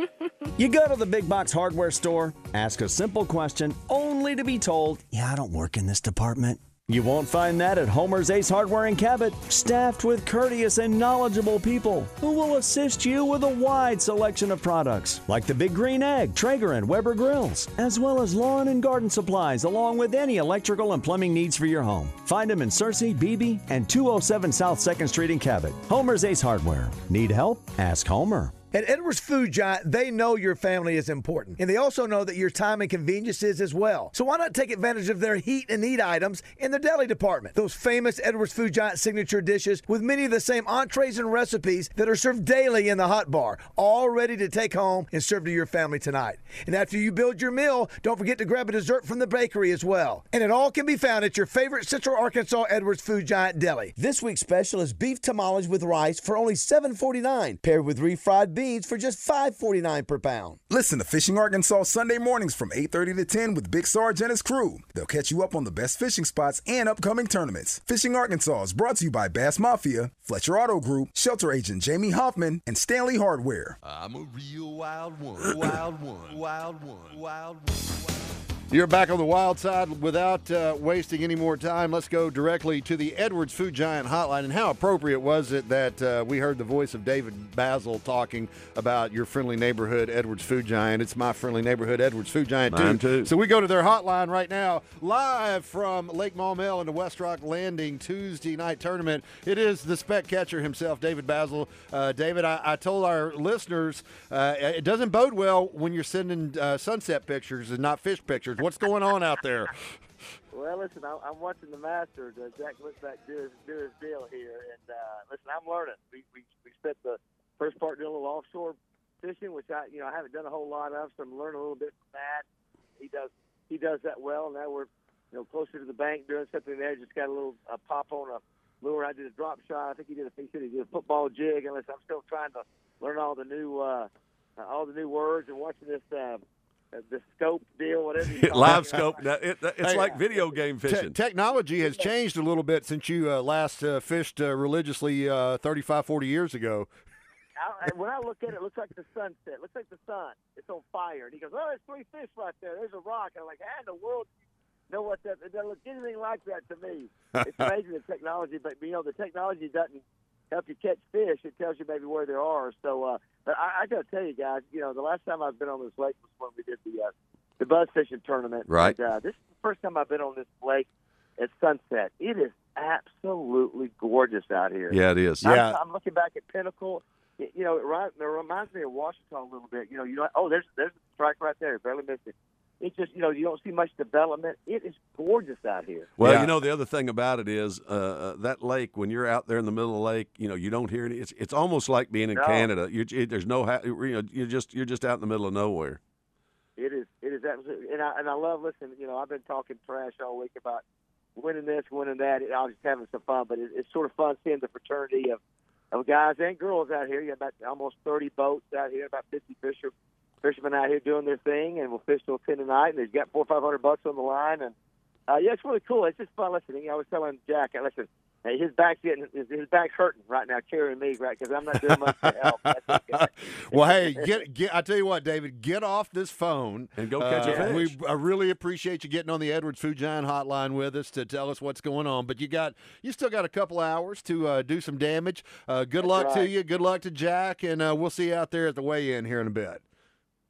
You go to the big box hardware store, ask a simple question, only to be told, Yeah, I don't work in this department. You won't find that at Homer's Ace Hardware in Cabot, staffed with courteous and knowledgeable people who will assist you with a wide selection of products like the Big Green Egg, Traeger, and Weber grills, as well as lawn and garden supplies, along with any electrical and plumbing needs for your home. Find them in Searcy, Beebe, and 207 South 2nd Street in Cabot. Homer's Ace Hardware. Need help? Ask Homer. At Edwards Food Giant, they know your family is important, and they also know that your time and convenience is as well. So why not take advantage of their heat and eat items in the deli department? Those famous Edwards Food Giant signature dishes with many of the same entrees and recipes that are served daily in the hot bar, all ready to take home and serve to your family tonight. And after you build your meal, don't forget to grab a dessert from the bakery as well. And it all can be found at your favorite Central Arkansas Edwards Food Giant deli. This week's special is beef tamales with rice for only $7.49, paired with refried beans for just $5.49 per pound. Listen to Fishing Arkansas Sunday mornings from 8:30 to 10 with Big Sarge and his crew. They'll catch you up on the best fishing spots and upcoming tournaments. Fishing Arkansas is brought to you by Bass Mafia, Fletcher Auto Group, Shelter Agent Jamie Hoffman, and Stanley Hardware. I'm a real wild one, wild one, wild one, wild one. You're back on the wild side without uh, wasting any more time. Let's go directly to the Edwards Food Giant hotline. And how appropriate was it that uh, we heard the voice of David Bazzel talking about your friendly neighborhood Edwards Food Giant? It's my friendly neighborhood Edwards Food Giant Mine too. So we go to their hotline right now, live from Lake Maumelle in the West Rock Landing Tuesday night tournament. It is the spec catcher himself, David Bazzel. Uh, David, I, I told our listeners uh, it doesn't bode well when you're sending uh, sunset pictures and not fish pictures. What's going on out there? Well, listen, I'm watching the Masters. Uh, Jack Litzback do his, do his deal here, and uh, listen, I'm learning. We, we we spent the first part doing a little offshore fishing, which I you know I haven't done a whole lot of, so I'm learning a little bit from that. He does he does that well. Now we're you know closer to the bank doing something there. Just got a little a pop on a lure. I did a drop shot. I think he did a he said he did a football jig. Unless I'm still trying to learn all the new uh, all the new words and watching this. Uh, the scope deal, whatever. You call Live it. scope. Now, it, it's Hey, like video game Te- fishing. technology has changed a little bit since you uh, last uh, fished uh, religiously uh, 35, 40 years ago. I, when I look at it, it looks like the sunset. It looks like the sun. It's on fire. And he goes, "Oh, there's three fish right there. There's a rock." And I'm like, "How in the world do you know what that? It doesn't look anything like that to me." It's amazing the technology, but you know the technology doesn't help you catch fish. It tells you maybe where there are. So, uh, but I, I got to tell you guys, you know, the last time I've been on this lake was when we did the uh, the buzz fishing tournament. Right. And, uh, this is the first time I've been on this lake at sunset. It is absolutely gorgeous out here. Yeah, it is. I'm- Yeah. I'm, looking back at Pinnacle. You know, it, ri- it reminds me of Washington a little bit. You know, you know, oh, there's there's a strike right there. Barely missed it. It's just you know you don't see much development. It is gorgeous out here. Well, you know the other thing about it is uh, uh, that lake. When you're out there in the middle of the lake, you know you don't hear any. It's it's almost like being in No. Canada. You it, there's no ha- you know you're just you're just out in the middle of nowhere. It is. It is absolutely. And I and I love listening. You know, I've been talking trash all week about winning this, winning that. I was just having some fun, but it, it's sort of fun seeing the fraternity of of guys and girls out here. You got about almost thirty boats out here, about fifty fisher fishermen out here doing their thing, and we'll fish till ten tonight. And they've got four or five hundred bucks on the line, and uh, yeah, it's really cool. It's just fun listening. I was telling Jack, I listen. Hey, his back's getting his, his back's hurting right now carrying me, right? Because I'm not doing much to help. Well, hey, get get. I tell you what, David, get off this phone and go catch a Uh, fish. We I really appreciate you getting on the Edwards Food Giant hotline with us to tell us what's going on. But you got you still got a couple hours to uh, do some damage. Uh, good That's luck to you. Good luck to Jack, and uh, we'll see you out there at the weigh-in here in a bit.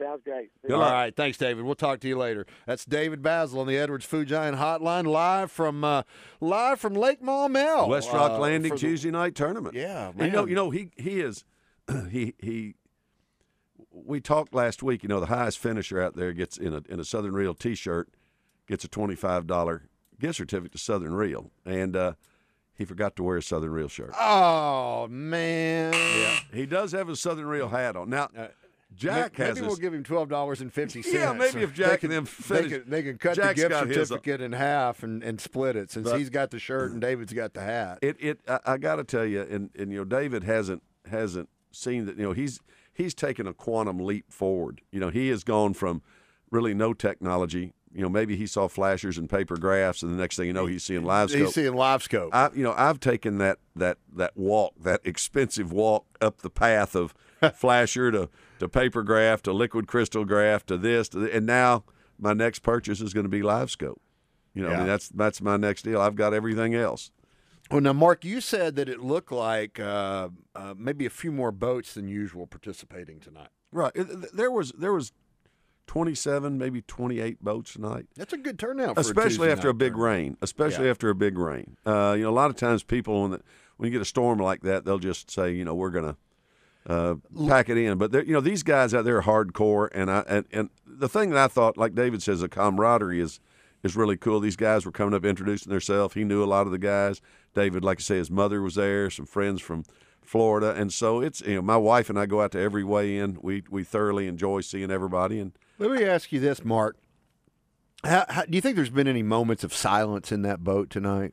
Sounds great. All right, thanks, David. We'll talk to you later. That's David Bazzel on the Edwards Food Giant Hotline, live from uh, live from Lake Maumelle, West Rock uh, Landing for the- Tuesday night tournament. Yeah, And you know, you know, he he is he he. We talked last week. You know, the highest finisher out there gets in a in a Southern Reel T-shirt gets a twenty five dollar gift certificate to Southern Reel, and uh, he forgot to wear a Southern Reel shirt. Oh man! Yeah, he does have a Southern Reel hat on now. Jack maybe has we'll give him twelve dollars and fifty cents. Yeah, maybe if Jack they and them finish- they can, they can cut Jack's the gift uh, certificate in half and, and split it since But- he's got the shirt and David's got the hat. It it I, I got to tell you, and and you know, David hasn't hasn't seen that. You know, he's he's taken a quantum leap forward. You know, he has gone from really no technology. You know, maybe he saw flashers and paper graphs, and the next thing you know, he's seeing live scope. He's seeing live scope. I, you know, I've taken that that that walk, that expensive walk up the path of flasher to to paper graph to liquid crystal graph to this to th- and now my next purchase is going to be live scope. You know, I mean that's that's my next deal. I've got everything else. Well, now, Mark, you said that it looked like uh, uh, maybe a few more boats than usual participating tonight. Right. There was there was 27, maybe 28 boats tonight. That's a good turnout, for especially a after a big tournament. rain. Especially Yeah. after a big rain. Uh, you know, a lot of times people when the, when you get a storm like that, they'll just say, you know, we're gonna uh, pack it in. But you know, these guys out there are hardcore, and I and, and the thing that I thought, like David says, the camaraderie is is really cool. These guys were coming up introducing themselves. He knew a lot of the guys. David, like I say, his mother was there. Some friends from Florida, and so it's you know, my wife and I go out to every weigh in. We we thoroughly enjoy seeing everybody and. Let me ask you this, Mark. How, how, do you think there's been any moments of silence in that boat tonight?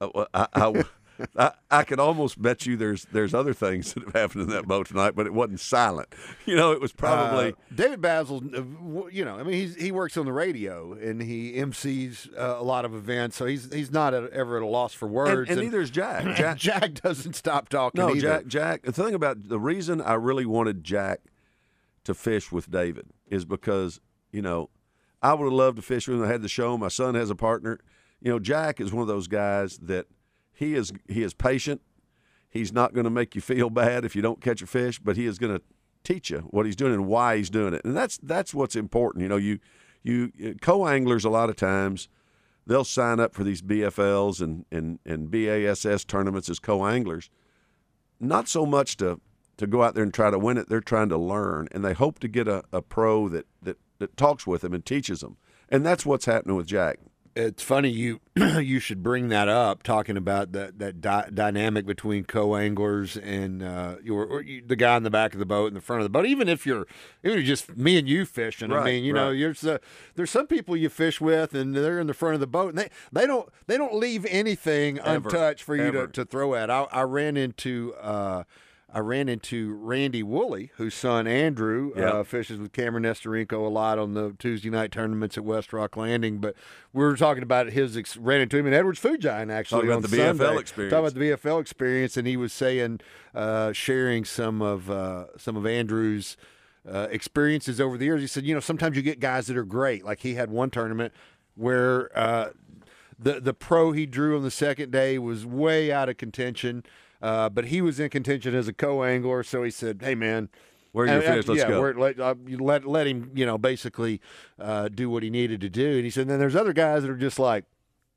Uh, well, I, I, I, I could almost bet you there's there's other things that have happened in that boat tonight, but it wasn't silent. You know, it was probably Uh, David Bazzel. uh, You know, I mean, he's, he works on the radio and he MCs uh, a lot of events, so he's he's not at, ever at a loss for words. and neither is Jack. Jack- Jack doesn't stop talking. no either. Jack. Jack. The thing about the reason I really wanted Jack to fish with David is because you know I would have loved to fish with him. I had the show. My son has a partner. You know, Jack is one of those guys that he is he is patient. He's not going to make you feel bad if you don't catch a fish, but he is going to teach you what he's doing and why he's doing it. And that's that's what's important. You know, you you uh, co-anglers a lot of times they'll sign up for these BFLs and and and BASS tournaments as co-anglers, not so much to to go out there and try to win it. They're trying to learn, and they hope to get a, a pro that, that that talks with them and teaches them. And that's what's happening with Jack. It's funny you you should bring that up, talking about that that dy- dynamic between co-anglers and uh, your or you, the guy in the back of the boat and the front of the boat. Even if you're even if just me and you fishing, I mean, you know, there's uh, there's some people you fish with and they're in the front of the boat and they, they don't they don't leave anything Ever, untouched for you to, to throw at. I, I ran into. Uh, I ran into Randy Woolley, whose son Andrew Yeah. uh, fishes with Cameron Nestorenko a lot on the Tuesday night tournaments at West Rock Landing. But we were talking about his ex- ran into him in Edwards Food Giant actually Talking about on the BFL experience. Talking about the BFL experience, and he was saying, uh, sharing some of uh, some of Andrew's uh, experiences over the years. He said, you know, sometimes you get guys that are great. Like he had one tournament where. Uh, the the pro he drew on the second day was way out of contention, uh, but he was in contention as a co-angler. So he said, "Hey man, Where are your and- and- fish? Let's yeah, go." where- let, uh, let let him you know basically uh, do what he needed to do." And he said, "Then there's other guys that are just like."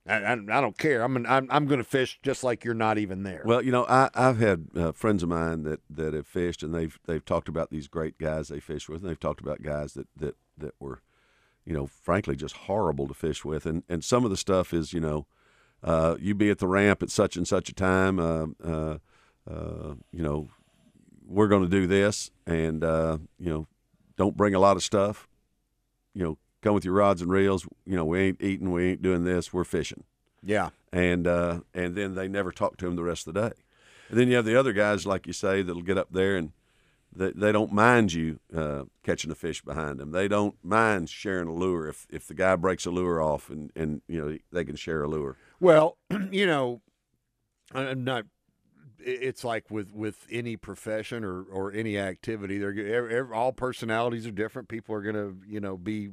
I, I, I don't care. I'm, an, I'm I'm going to fish just like you're not even there. Well, you know, I, I've had uh, friends of mine that, that have fished, and they've they've talked about these great guys they fish with, and they've talked about guys that, that, that were, you know, frankly just horrible to fish with, and and some of the stuff is, you know, uh, you be at the ramp at such and such a time, uh, uh, uh, you know, we're going to do this, and uh, you know, don't bring a lot of stuff, you know, come with your rods and reels, you know, we ain't eating, we ain't doing this, we're fishing yeah, and uh, and then they never talk to him the rest of the day. And then you have the other guys, like you say, that'll get up there and they, they don't mind you uh, catching a fish behind them. They don't mind sharing a lure if, if the guy breaks a lure off and, and you know they can share a lure. Well, you know, I'm not. It's like with with any profession or or any activity, they're g- ev- ev- all personalities are different. People are going to you know be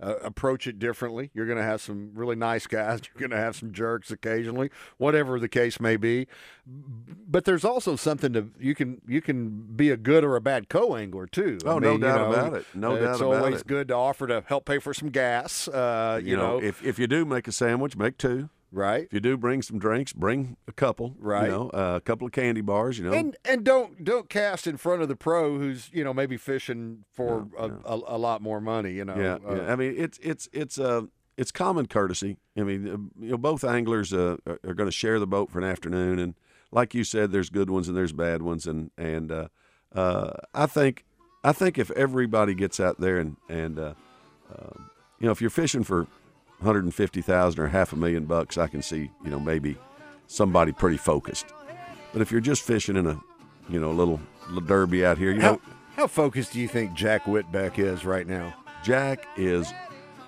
uh, approach it differently. You're going to have some really nice guys. You're going to have some jerks occasionally, whatever the case may be. But there's also something to you can you can be a good or a bad co-angler too. I Oh, no mean, you doubt know, about it. No doubt about it. it's always good to offer to help pay for some gas. Uh, you, know, if if you do make a sandwich, make two. Right. If you do bring some drinks, bring a couple. Right. You know, uh, a couple of candy bars. You know. And and don't don't cast in front of the pro who's you know maybe fishing for a, A, a lot more money. You know. Yeah, Uh, yeah. I mean, it's it's it's uh it's common courtesy. I mean, uh, you know, both anglers uh, are, are going to share the boat for an afternoon, and like you said, there's good ones and there's bad ones, and and uh, uh, I think I think if everybody gets out there and and uh, um, you know, if you're fishing for 150,000 or half a million bucks, I can see you know maybe somebody pretty focused. But if you're just fishing in a you know little, little derby out here, you how, know, how focused do you think Jack Whitbeck is right now? Jack is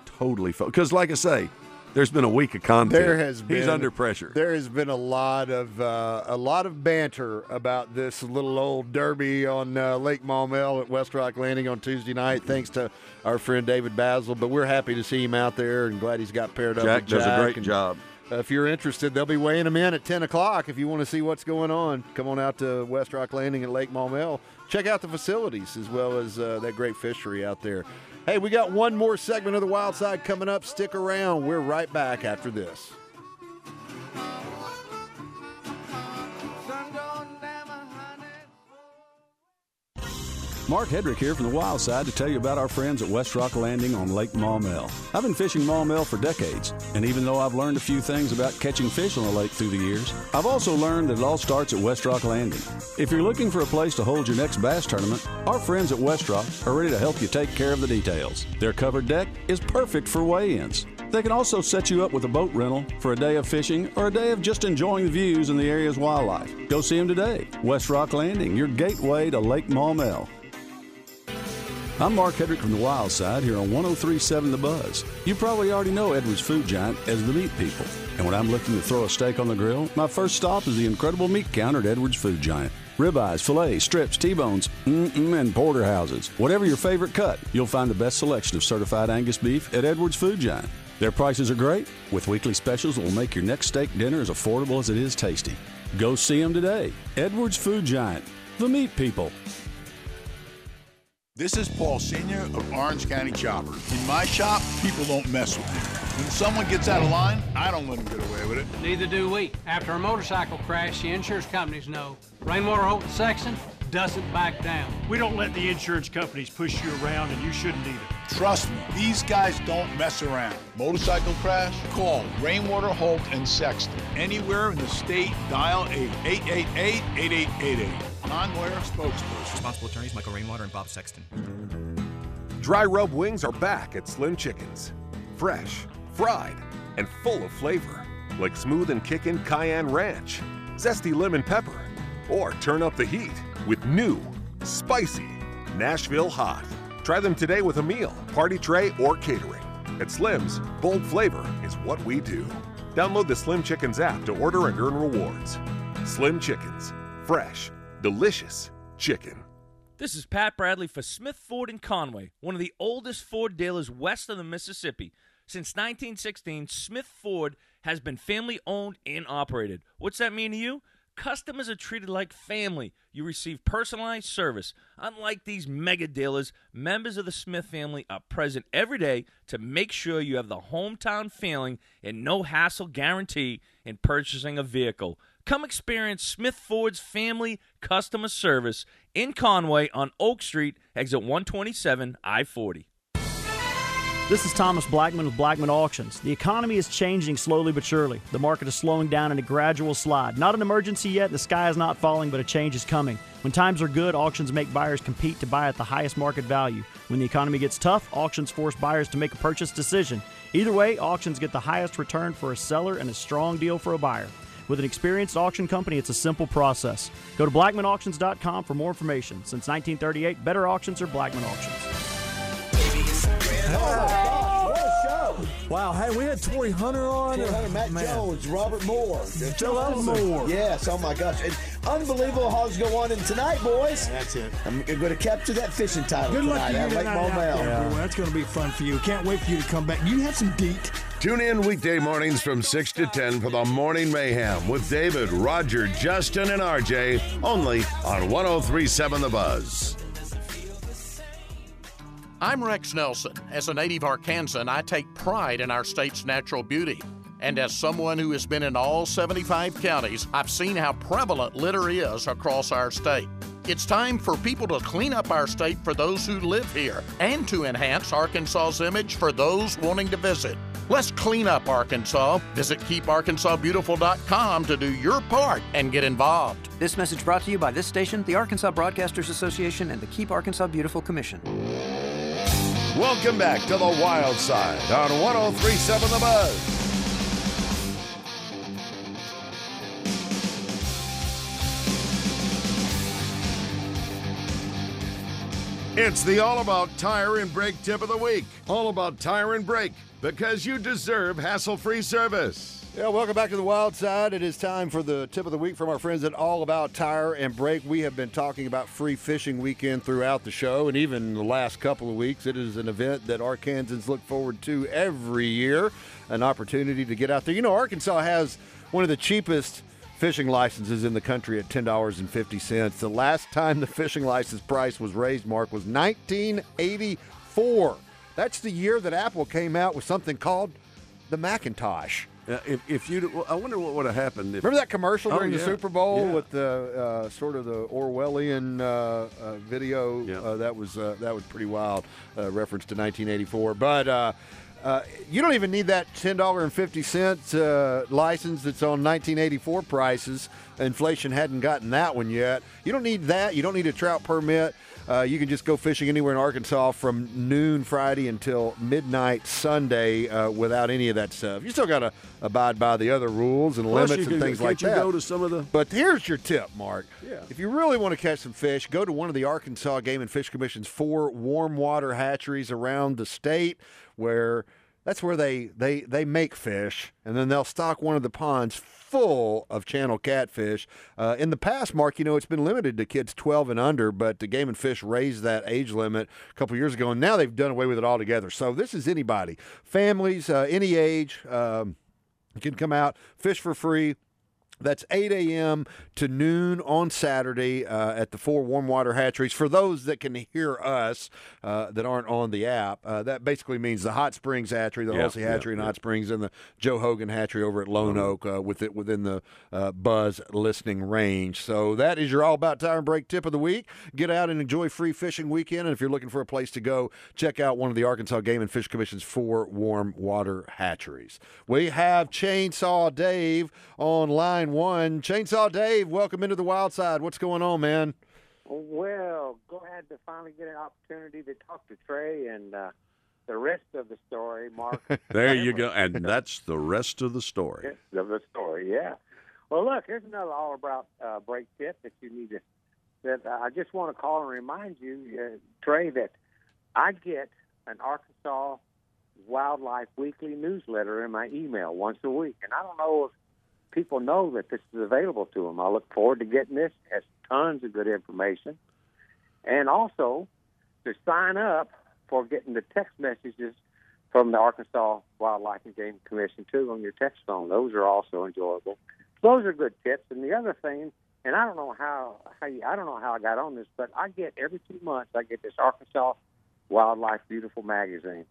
totally focused. Because, like I say, There's been a week of content. There has been He's under pressure. There has been a lot of uh, a lot of banter about this little old derby on uh, Lake Maumelle at West Rock Landing on Tuesday night. Thanks to our friend David Bazzel, but we're happy to see him out there and glad he's got paired up. Jack does a great and, job. uh, if you're interested, they'll be weighing them in at 10 o'clock. If you want to see what's going on, come on out to West Rock Landing at Lake Maumelle. Check out the facilities as well as uh, that great fishery out there. Hey, we got one more segment of the Wild Side coming up. Stick around. We're right back after this. Mark Hedrick here from the Wild Side to tell you about our friends at West Rock Landing on Lake Maumelle. I've been fishing Maumelle for decades, and even though I've learned a few things about catching fish on the lake through the years, I've also learned that it all starts at West Rock Landing. If you're looking for a place to hold your next bass tournament, our friends at West Rock are ready to help you take care of the details. Their covered deck is perfect for weigh-ins. They can also set you up with a boat rental for a day of fishing or a day of just enjoying the views and the area's wildlife. Go see them today. West Rock Landing, your gateway to Lake Maumelle. I'm Mark Hedrick from the Wild Side here on 1037 The Buzz. You probably already know Edwards Food Giant as the meat people. And when I'm looking to throw a steak on the grill, my first stop is the incredible meat counter at Edwards Food Giant. Ribeyes, fillets, strips, T-bones, and porterhouses. Whatever your favorite cut, you'll find the best selection of certified Angus beef at Edwards Food Giant. Their prices are great, with weekly specials that will make your next steak dinner as affordable as it is tasty. Go see them today. Edwards Food Giant, the meat people. This is Paul Senior of Orange County Chopper. In my shop, people don't mess with me. When someone gets out of line, I don't let them get away with it. Neither do we. After a motorcycle crash, the insurance companies know. Rainwater Holt Sexton doesn't back down. We don't let the insurance companies push you around, and you shouldn't either. Trust me, these guys don't mess around. Motorcycle crash? Call Rainwater Holt and Sexton. Anywhere in the state, dial 888-8888. Non-lawyer spokesperson. Responsible attorneys Michael Rainwater and Bob Sexton. Dry rub wings are back at Slim Chickens. Fresh, fried, and full of flavor. Like smooth and kickin' cayenne ranch, zesty lemon pepper, or turn up the heat with new, spicy Nashville hot. Try them today with a meal, party tray, or catering. At Slim's, bold flavor is what we do. Download the Slim Chickens app to order and earn rewards. Slim Chickens. Fresh, delicious chicken. This is Pat Bradley for Smith Ford in Conway, one of the oldest Ford dealers west of the Mississippi. Since 1916, Smith Ford has been family owned and operated. What's that mean to you? Customers are treated like family. You receive personalized service. Unlike these mega dealers, members of the Smith family are present every day to make sure you have the hometown feeling and no hassle guarantee in purchasing a vehicle. Come experience Smith Ford's family customer service in Conway on Oak Street, exit 127, I 40. This is Thomas Blackman with Blackman Auctions. The economy is changing slowly but surely. The market is slowing down in a gradual slide. Not an emergency yet, the sky is not falling, but a change is coming. When times are good, auctions make buyers compete to buy at the highest market value. When the economy gets tough, auctions force buyers to make a purchase decision. Either way, auctions get the highest return for a seller and a strong deal for a buyer. With an experienced auction company, it's a simple process. Go to blackmanauctions.com for more information. Since 1938, better auctions are Blackman Auctions. Wow, hey, we had Tory Hunter on. Tory Hunter, Matt Man. Jones, Robert Moore. Joe Moore. Yes, oh my gosh. And unbelievable how's go on in tonight, boys. That's it. I'm going to capture that fishing title Good luck tonight to you at tonight out there, boy. That's going to be fun for you. Can't wait for you to come back. You have some deet. Tune in weekday mornings from 6 to 10 for the Morning Mayhem with David, Roger, Justin, and RJ, only on 1037 The Buzz. I'm Rex Nelson. As a native Arkansan, I take pride in our state's natural beauty. And as someone who has been in all 75 counties, I've seen how prevalent litter is across our state. It's time for people to clean up our state for those who live here and to enhance Arkansas's image for those wanting to visit. Let's clean up Arkansas. Visit keeparkansasbeautiful.com to do your part and get involved. This message brought to you by this station, the Arkansas Broadcasters Association, and the Keep Arkansas Beautiful Commission. Welcome back to the Wild Side on 1037 The Buzz. It's the All About Tire and Brake tip of the week. All About Tire and Brake. because you deserve hassle free service. Yeah, welcome back to the Wild Side. It is time for the tip of the week from our friends at All About Tire and Brake. We have been talking about free fishing weekend throughout the show, and even the last couple of weeks. It is an event that Arkansans look forward to every year. An opportunity to get out there. You know, Arkansas has one of the cheapest fishing licenses in the country at $10.50. The last time the fishing license price was raised, Mark, was 1984. That's the year that Apple came out with something called the Macintosh. Uh, if, if you, I wonder what would have happened. If, Remember that commercial Oh, during the. Super Bowl Yeah. with the uh, sort of the Orwellian uh, uh, video? Uh, that was uh, that was pretty wild. Uh, reference to 1984, but. Uh, uh, you don't even need that ten dollar and fifty cent uh, license that's on 1984 prices. Inflation hadn't gotten that one yet. You don't need that. You don't need a trout permit. Uh, you can just go fishing anywhere in Arkansas from noon Friday until midnight Sunday uh, without any of that stuff. You still got to abide by the other rules and Plus, limits and things like that. go to some of the? But here's your tip, Mark. Yeah. If you really want to catch some fish, go to one of the Arkansas Game and Fish Commission's four warm water hatcheries around the state where that's where they, they, they make fish, and then they'll stock one of the ponds full of channel catfish. Uh, in the past, Mark, you know, it's been limited to kids 12 and under, but the Game and Fish raised that age limit a couple years ago, and now they've done away with it altogether. So this is anybody, families, uh, any age. Um, can come out, fish for free. That's 8 a.m. to noon on Saturday uh, at the four warm water hatcheries. For those that can hear us uh, that aren't on the app, uh, that basically means the Hot Springs Hatchery, the yeah, Hulsey Hatchery yeah, and yeah. Hot Springs, and the Joe Hogan Hatchery over at Lone mm-hmm. Oak uh, with it within the uh, buzz listening range. So that is your All About Tire break tip of the week. Get out and enjoy free fishing weekend. And if you're looking for a place to go, check out one of the Arkansas Game and Fish Commission's four warm water hatcheries. We have Chainsaw Dave online one Chainsaw Dave, welcome into the wild side. What's going on, man? Well, glad to finally get an opportunity to talk to Trey and uh, the rest of the story, Mark. there you go. And that's the rest of the story. Rest of the story, yeah. Well, look, here's another all about uh, break tip that you need to. That I just want to call and remind you, uh, Trey, that I get an Arkansas Wildlife Weekly newsletter in my email once a week, and I don't know if people know that this is available to them. I look forward to getting this. It has tons of good information, and also to sign up for getting the text messages from the Arkansas Wildlife and Game Commission too on your text phone. Those are also enjoyable. Those are good tips. And the other thing, and I don't know how, how you, I don't know how I got on this, but I get every two months I get this Arkansas Wildlife Beautiful magazine,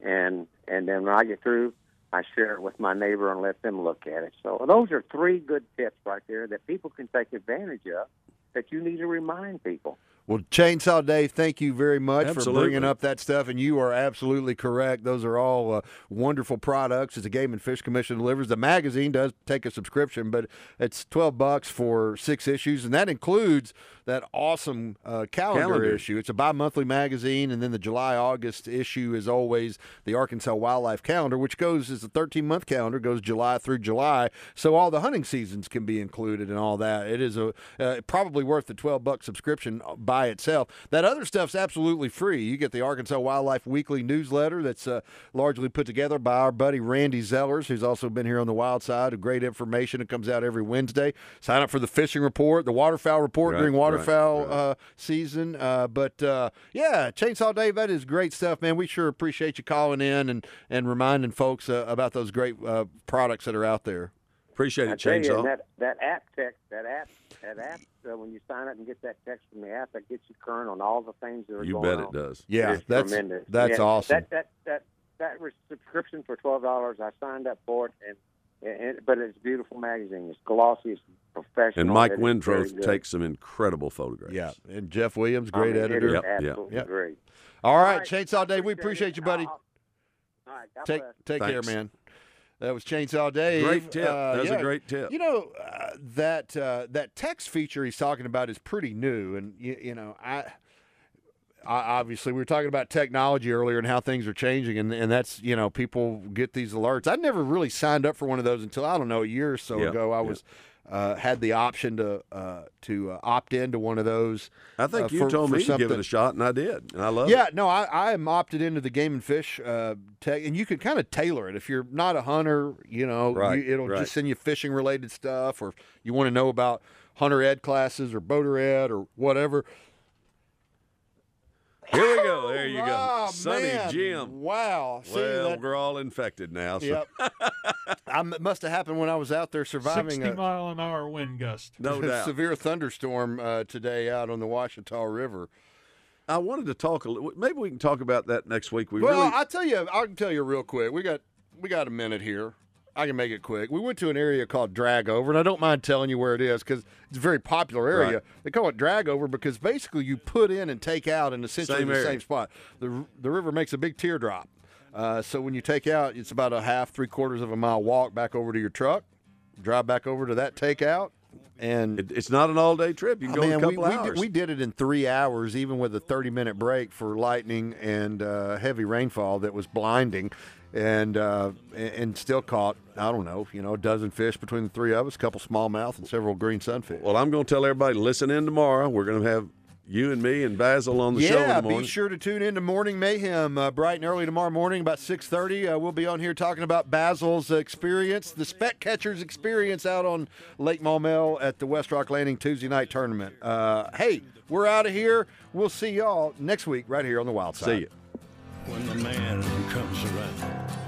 and and then when I get through, I share it with my neighbor and let them look at it. So those are three good tips right there that people can take advantage of. That you need to remind people. Well, Chainsaw Dave, thank you very much for bringing up that stuff. And you are absolutely correct. Those are all uh, wonderful products as the Game and Fish Commission delivers. The magazine does take a subscription, but it's 12 bucks for six issues, and that includes that awesome uh, calendar, Calendar. issue. It's a bi monthly magazine, and then the July August issue is always the Arkansas Wildlife Calendar, which goes as a 13 month calendar, goes July through July. So all the hunting seasons can be included and all that. It is a uh, probably worth the 12 buck subscription by itself. That other stuff's absolutely free. You get the Arkansas Wildlife Weekly newsletter that's uh, largely put together by our buddy Randy Zellers, who's also been here on the Wild Side. Great information. It comes out every Wednesday. Sign up for the fishing report, the waterfowl report Right, during waterfowl right. Uh, season. Uh, but uh, yeah, Chainsaw Dave, that is great stuff, man. We sure appreciate you calling in and, and reminding folks uh, about those great uh, products that are out there. Appreciate it, tell you, Chainsaw. that that app tech, that app, that app. Uh, when you sign up and get that text from the app, that gets you current on all the things that are You going on. You bet on. it does. Yeah, It is that's tremendous. that's Yeah, awesome. That that that that was subscription for twelve dollars. I signed up for it, and, and but it's a beautiful magazine. It's glossy, it's professional. And Mike It is very Wintroth takes some incredible photographs. Yeah, and Jeff Williams, I great mean, editor. is Yep, yep. absolutely Yep. great. All right, right, Chainsaw Dave, we appreciate appreciate it. you, buddy. All right, God Take bless. take care, man. That was Chainsaw Dave. Great tip. Uh, That's a great tip. You know uh, that uh, that text feature he's talking about is pretty new, and you, you know I I- obviously, we were talking about technology earlier and how things are changing, and, and that's you know people get these alerts. I never really signed up for one of those until I don't know a year or so Yeah, ago. I yeah. was uh, had the option to uh, to uh, opt into one of those. I think uh, you for- told for me to give it a shot, and I did, and I love Yeah, it. no, I, I am opted into the game and fish uh, tech, and you can kind of tailor it if you're not a hunter. You know, Right, you, it'll right. just send you fishing related stuff, or you want to know about hunter ed classes or boater ed or whatever. Here we go. There you go. Oh, Sunny. Jim. Wow. See, well, that- we're all infected now. So. Yep. I m- must have happened when I was out there surviving 60 a mile an hour wind gust. No doubt. severe thunderstorm uh, today out on the Ouachita River. I wanted to talk a little. Maybe we can talk about that next week. We well, really. I'll tell you. I can tell you real quick. We got we got a minute here. I can make it quick. We went to an area called Dragover, and I don't mind telling you where it is because it's a very popular area. Right. They call it Dragover because basically you put in and take out in essentially Same the area. same spot. The the river makes a big teardrop. Uh, so when you take out, it's about a half, three quarters of a mile walk back over to your truck, drive back over to that takeout, and it, it's not an all day trip. You can Oh, go in a we, couple we hours. Did, we did it in three hours, even with a 30 minute break for lightning and uh, heavy rainfall that was blinding. And uh, and and still caught I don't know you know a dozen fish between the three of us, a couple smallmouth and several green sunfish. well, I'm going to tell everybody listen in tomorrow. We're going to have you and me and Bazzel on the show yeah, be sure to tune in to Morning Mayhem uh, bright and early tomorrow morning, about six thirty. Uh, we'll be on here talking about Bazzel's experience, the speck catcher's experience out on Lake Maumelle at the West Rock Landing Tuesday night tournament. Uh, hey, we're out of here. We'll see y'all next week right here on the Wild Side. See you. when the man comes around.